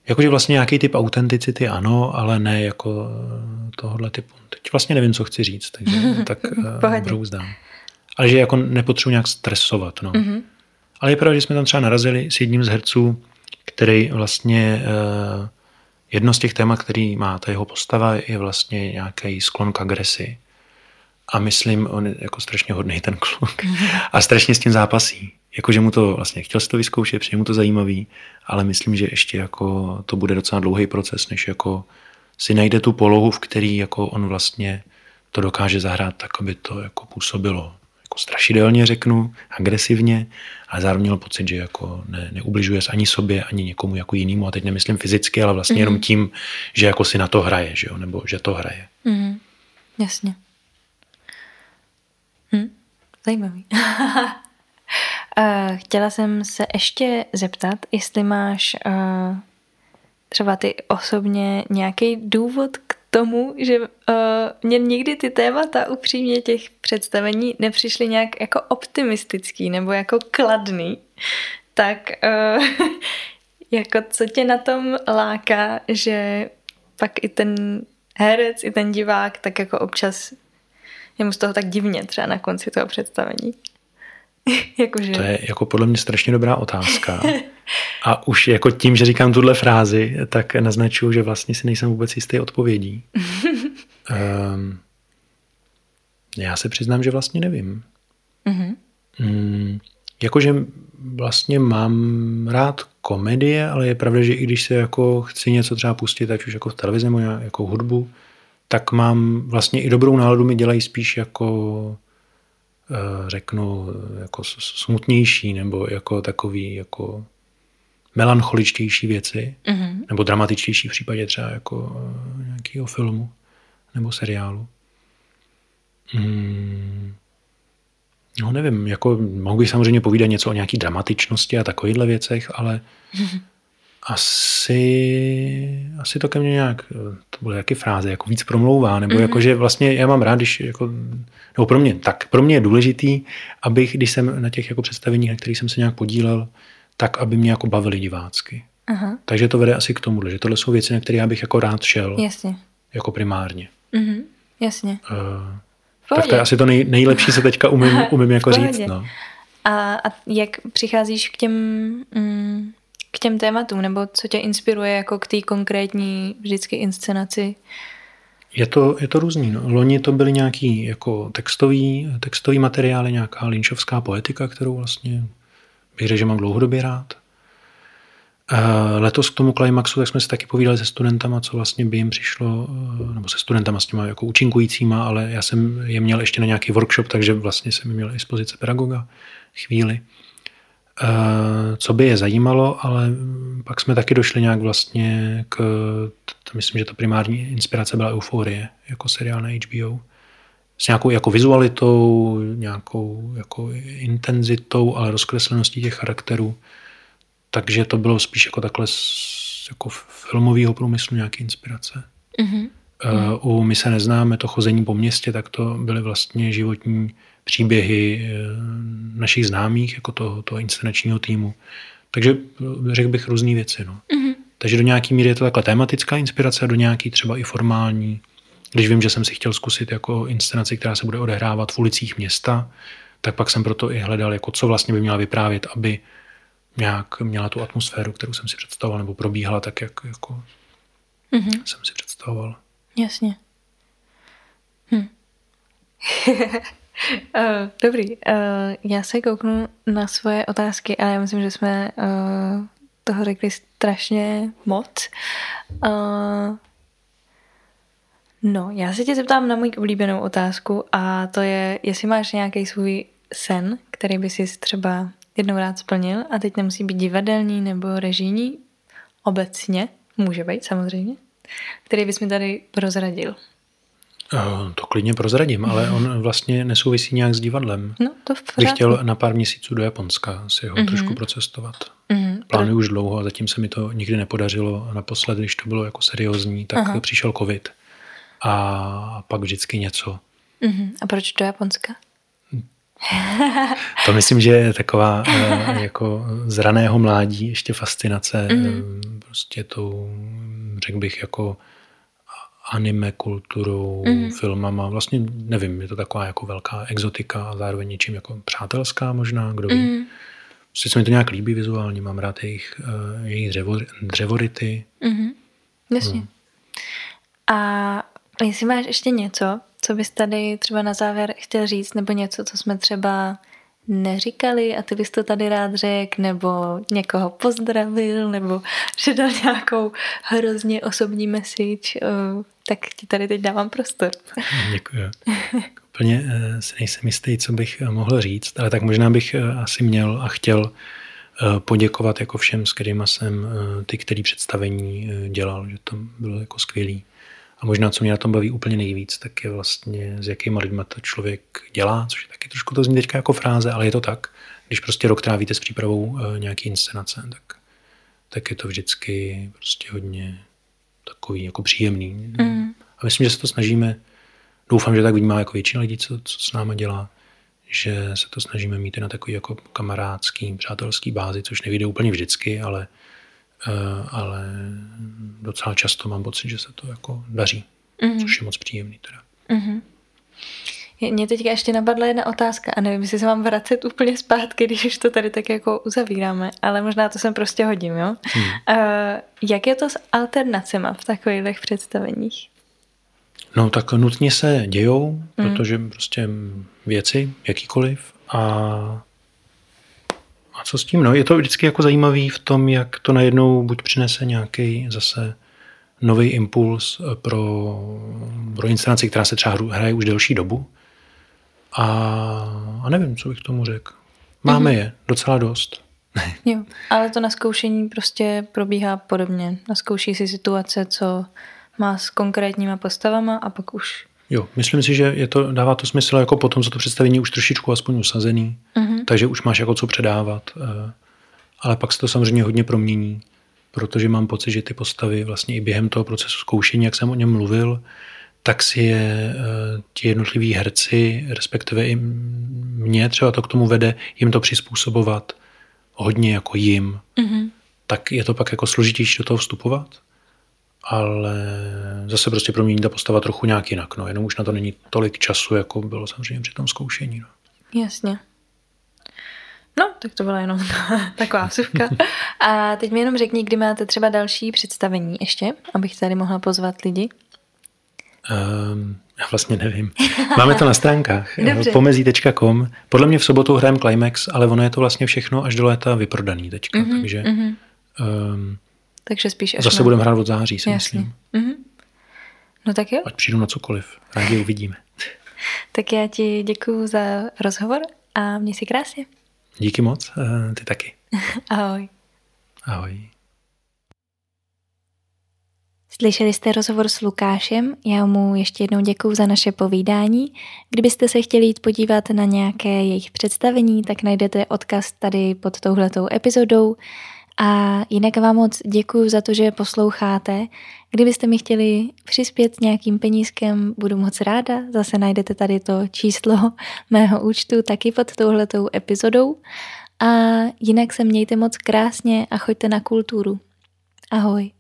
Jakože vlastně nějaký typ autenticity ano, ale ne jako eh, tohohle typu. Teď vlastně nevím, co chci říct, takže tak brouzdám. Ale že jako nepotřebuji nějak stresovat. No. Mm-hmm. Ale je pravda, že jsme tam třeba narazili s jedním z herců, který vlastně uh, jedno z těch témat, který má ta jeho postava, je vlastně nějaký sklon k agresi. A myslím, on je jako strašně hodný ten kluk. A strašně s tím zápasí. Jakože mu to vlastně chtěl si to vyzkoušet, přijde mu to zajímavý, ale myslím, že ještě jako to bude docela dlouhý proces, než jako si najde tu polohu, v který jako on vlastně to dokáže zahrát tak, aby to jako působilo jako strašidelně řeknu, agresivně, ale zároveň měl pocit, že jako ne, neubližuje ani sobě, ani někomu jako jinému, a teď nemyslím fyzicky, ale vlastně mm-hmm. jenom tím, že jako si na to hraje, že jo? nebo že to hraje. Mm-hmm. Jasně. Hm, zajímavý. uh, chtěla jsem se ještě zeptat, jestli máš uh, třeba ty osobně nějaký důvod tomu, že uh, mě nikdy ty témata upřímně těch představení nepřišly nějak jako optimistický nebo jako kladný, tak uh, jako co tě na tom láká, že pak i ten herec, i ten divák tak jako občas je mu z toho tak divně třeba na konci toho představení. Jakože... To je jako podle mě strašně dobrá otázka. A už jako tím, že říkám tuhle frázi, tak naznačuju, že vlastně si nejsem vůbec jistý odpovědí. um, já se přiznám, že vlastně nevím. Mm-hmm. Mm, jakože vlastně mám rád komedie, ale je pravda, že i když se jako chci něco třeba pustit, ať už jako v televizi nebo jako hudbu, tak mám vlastně i dobrou náladu mi dělají spíš jako eh, řeknu jako smutnější nebo jako takový jako melancholičtější věci mm-hmm. nebo dramatičtější v případě třeba jako eh, nějakého filmu nebo seriálu. Hmm. No nevím, jako mohu bych samozřejmě povídat něco o nějaký dramatičnosti a takovýchhle věcech, ale mm-hmm. asi, asi to ke mně nějak, to bude jaký fráze, jako víc promlouvá, nebo mm-hmm. jako, že vlastně já mám rád, když jako, nebo pro mě, tak pro mě je důležitý, abych, když jsem na těch jako představeních, na kterých jsem se nějak podílel, tak aby mě jako bavili divácky. Aha. Takže to vede asi k tomu, že tohle jsou věci, na které já bych jako rád šel. Jasně. Jako primárně. Mhm. Jasně. Uh, tak to je asi to nej, nejlepší, co teďka umím, umím jako říct. No. A, a jak přicházíš k těm, mm, k těm tématům, nebo co tě inspiruje jako k té konkrétní vždycky inscenaci? Je to, je to různý. No. Loni to byly nějaký jako textový, textový materiály, nějaká linčovská poetika, kterou vlastně bych řekl, že mám dlouhodobě rád. Letos k tomu climaxu, tak jsme si taky povídali se studentama, co vlastně by jim přišlo, eh, nebo se studentama s těma jako účinkujícíma, ale já jsem je měl ještě na nějaký workshop, takže vlastně jsem měl i z pozice pedagoga chvíli. Eh, co by je zajímalo, ale pak jsme taky došli nějak vlastně k, myslím, že ta primární inspirace byla Euforie, jako seriál na HBO. S nějakou jako vizualitou, nějakou jako intenzitou, ale rozkresleností těch charakterů. Takže to bylo spíš jako takhle z jako filmového průmyslu nějaké inspirace. Mm-hmm. Uh, u My se neznáme, to chození po městě, tak to byly vlastně životní příběhy uh, našich známých, jako toho, toho inscenačního týmu. Takže řekl bych různé věci. No. Mm-hmm. Takže do nějaké míry je to takhle tematická inspirace do nějaký třeba i formální. Když vím, že jsem si chtěl zkusit jako inscenaci, která se bude odehrávat v ulicích města, tak pak jsem proto i hledal, jako co vlastně by měla vyprávět, aby nějak měla tu atmosféru, kterou jsem si představoval, nebo probíhala tak, jak jako mm-hmm. jsem si představoval. Jasně. Hm. uh, dobrý. Uh, já se kouknu na svoje otázky, ale já myslím, že jsme uh, toho řekli strašně moc. No, já se tě zeptám na můj oblíbenou otázku a to je, jestli máš nějaký svůj sen, který by si třeba jednou rád splnil a teď nemusí být divadelní nebo režijní, obecně, může být samozřejmě, který bys mi tady prozradil. Uh, to klidně prozradím, ale on vlastně nesouvisí nějak s divadlem. No, to v Bych chtěl na pár měsíců do Japonska si ho mm-hmm. trošku procestovat. Mm-hmm. Plánuju už dlouho a zatím se mi to nikdy nepodařilo. A naposled, když to bylo jako seriózní, tak Aha. přišel covid. A pak vždycky něco. Mm-hmm. A proč do Japonska? To myslím, že je taková eh, jako z raného mládí ještě fascinace mm. prostě tou, řekl bych, jako anime kulturou, mm. filmama. Vlastně nevím, je to taková jako velká exotika a zároveň něčím jako přátelská možná, kdo ví. Mm. Sice mi to nějak líbí vizuálně, mám rád jejich, uh, jejich dřevo, dřevority. Mm-hmm. Jasně. Hmm. A jestli máš ještě něco, co bys tady třeba na závěr chtěl říct, nebo něco, co jsme třeba neříkali a ty bys to tady rád řekl, nebo někoho pozdravil, nebo předal nějakou hrozně osobní message, tak ti tady teď dávám prostor. Děkuji. Úplně eh, si nejsem jistý, co bych eh, mohl říct, ale tak možná bych eh, asi měl a chtěl poděkovat jako všem, s kterými jsem ty, který představení dělal, že to bylo jako skvělý. A možná, co mě na tom baví úplně nejvíc, tak je vlastně, s jakýma lidma to člověk dělá, což je taky trošku to zní teďka jako fráze, ale je to tak. Když prostě rok trávíte s přípravou uh, nějaký inscenace, tak, tak je to vždycky prostě hodně takový jako příjemný. Mm. A myslím, že se to snažíme, doufám, že tak vnímá jako většina lidí, co, co s náma dělá, že se to snažíme mít i na takový jako kamarádský, přátelský bázi, což nevíde úplně vždycky, ale Eh, ale docela často mám pocit, že se to jako daří, mm-hmm. což je moc příjemný teda. Mm-hmm. Mě teďka ještě napadla jedna otázka a nevím, jestli se mám vracet úplně zpátky, když už to tady tak jako uzavíráme, ale možná to sem prostě hodím, jo? Hmm. Uh, jak je to s alternacema v takových představeních? No tak nutně se dějou, hmm. protože prostě věci, jakýkoliv a a co s tím? No, je to vždycky jako zajímavý v tom, jak to najednou buď přinese nějaký zase nový impuls pro, pro inscenaci, která se třeba hraje už delší dobu. A, a nevím, co bych tomu řekl. Máme mm-hmm. je docela dost. jo, ale to na zkoušení prostě probíhá podobně. Naskouší si situace, co má s konkrétníma postavama a pak už Jo, myslím si, že je to, dává to smysl jako potom, co to představení už trošičku aspoň usazený, mm-hmm. takže už máš jako co předávat. Eh, ale pak se to samozřejmě hodně promění, protože mám pocit, že ty postavy vlastně i během toho procesu zkoušení, jak jsem o něm mluvil, tak si je eh, ti jednotliví herci, respektive i mě třeba to k tomu vede, jim to přizpůsobovat hodně jako jim. Mm-hmm. Tak je to pak jako složitější do toho vstupovat ale zase prostě promění ta postava trochu nějak jinak. No. Jenom už na to není tolik času, jako bylo samozřejmě při tom zkoušení. No. Jasně. No, tak to byla jenom taková vsuvka. A teď mi jenom řekni, kdy máte třeba další představení ještě, abych tady mohla pozvat lidi. Um, já vlastně nevím. Máme to na stránkách. Pomezí.com. Podle mě v sobotu hrajeme Climax, ale ono je to vlastně všechno až do léta vyprodaný teďka. Mhm, takže mhm. um, Takže spíš až zase na... budeme hrát od září, si myslím. Mhm. No tak jo, Ať přijdu na cokoliv. Rádi uvidíme. tak já ti děkuju za rozhovor a měj si krásně. Díky moc. eh, Ty taky. Ahoj. Ahoj. Slyšeli jste rozhovor s Lukášem, já mu ještě jednou děkuju za naše povídání. Kdybyste se chtěli jít podívat na nějaké jejich představení, tak najdete odkaz tady pod touhletou epizodou. A jinak vám moc děkuju za to, že posloucháte. Kdybyste mi chtěli přispět nějakým penízkem, budu moc ráda. Zase najdete tady to číslo mého účtu taky pod touhletou epizodou. A jinak se mějte moc krásně a choďte na kulturu. Ahoj.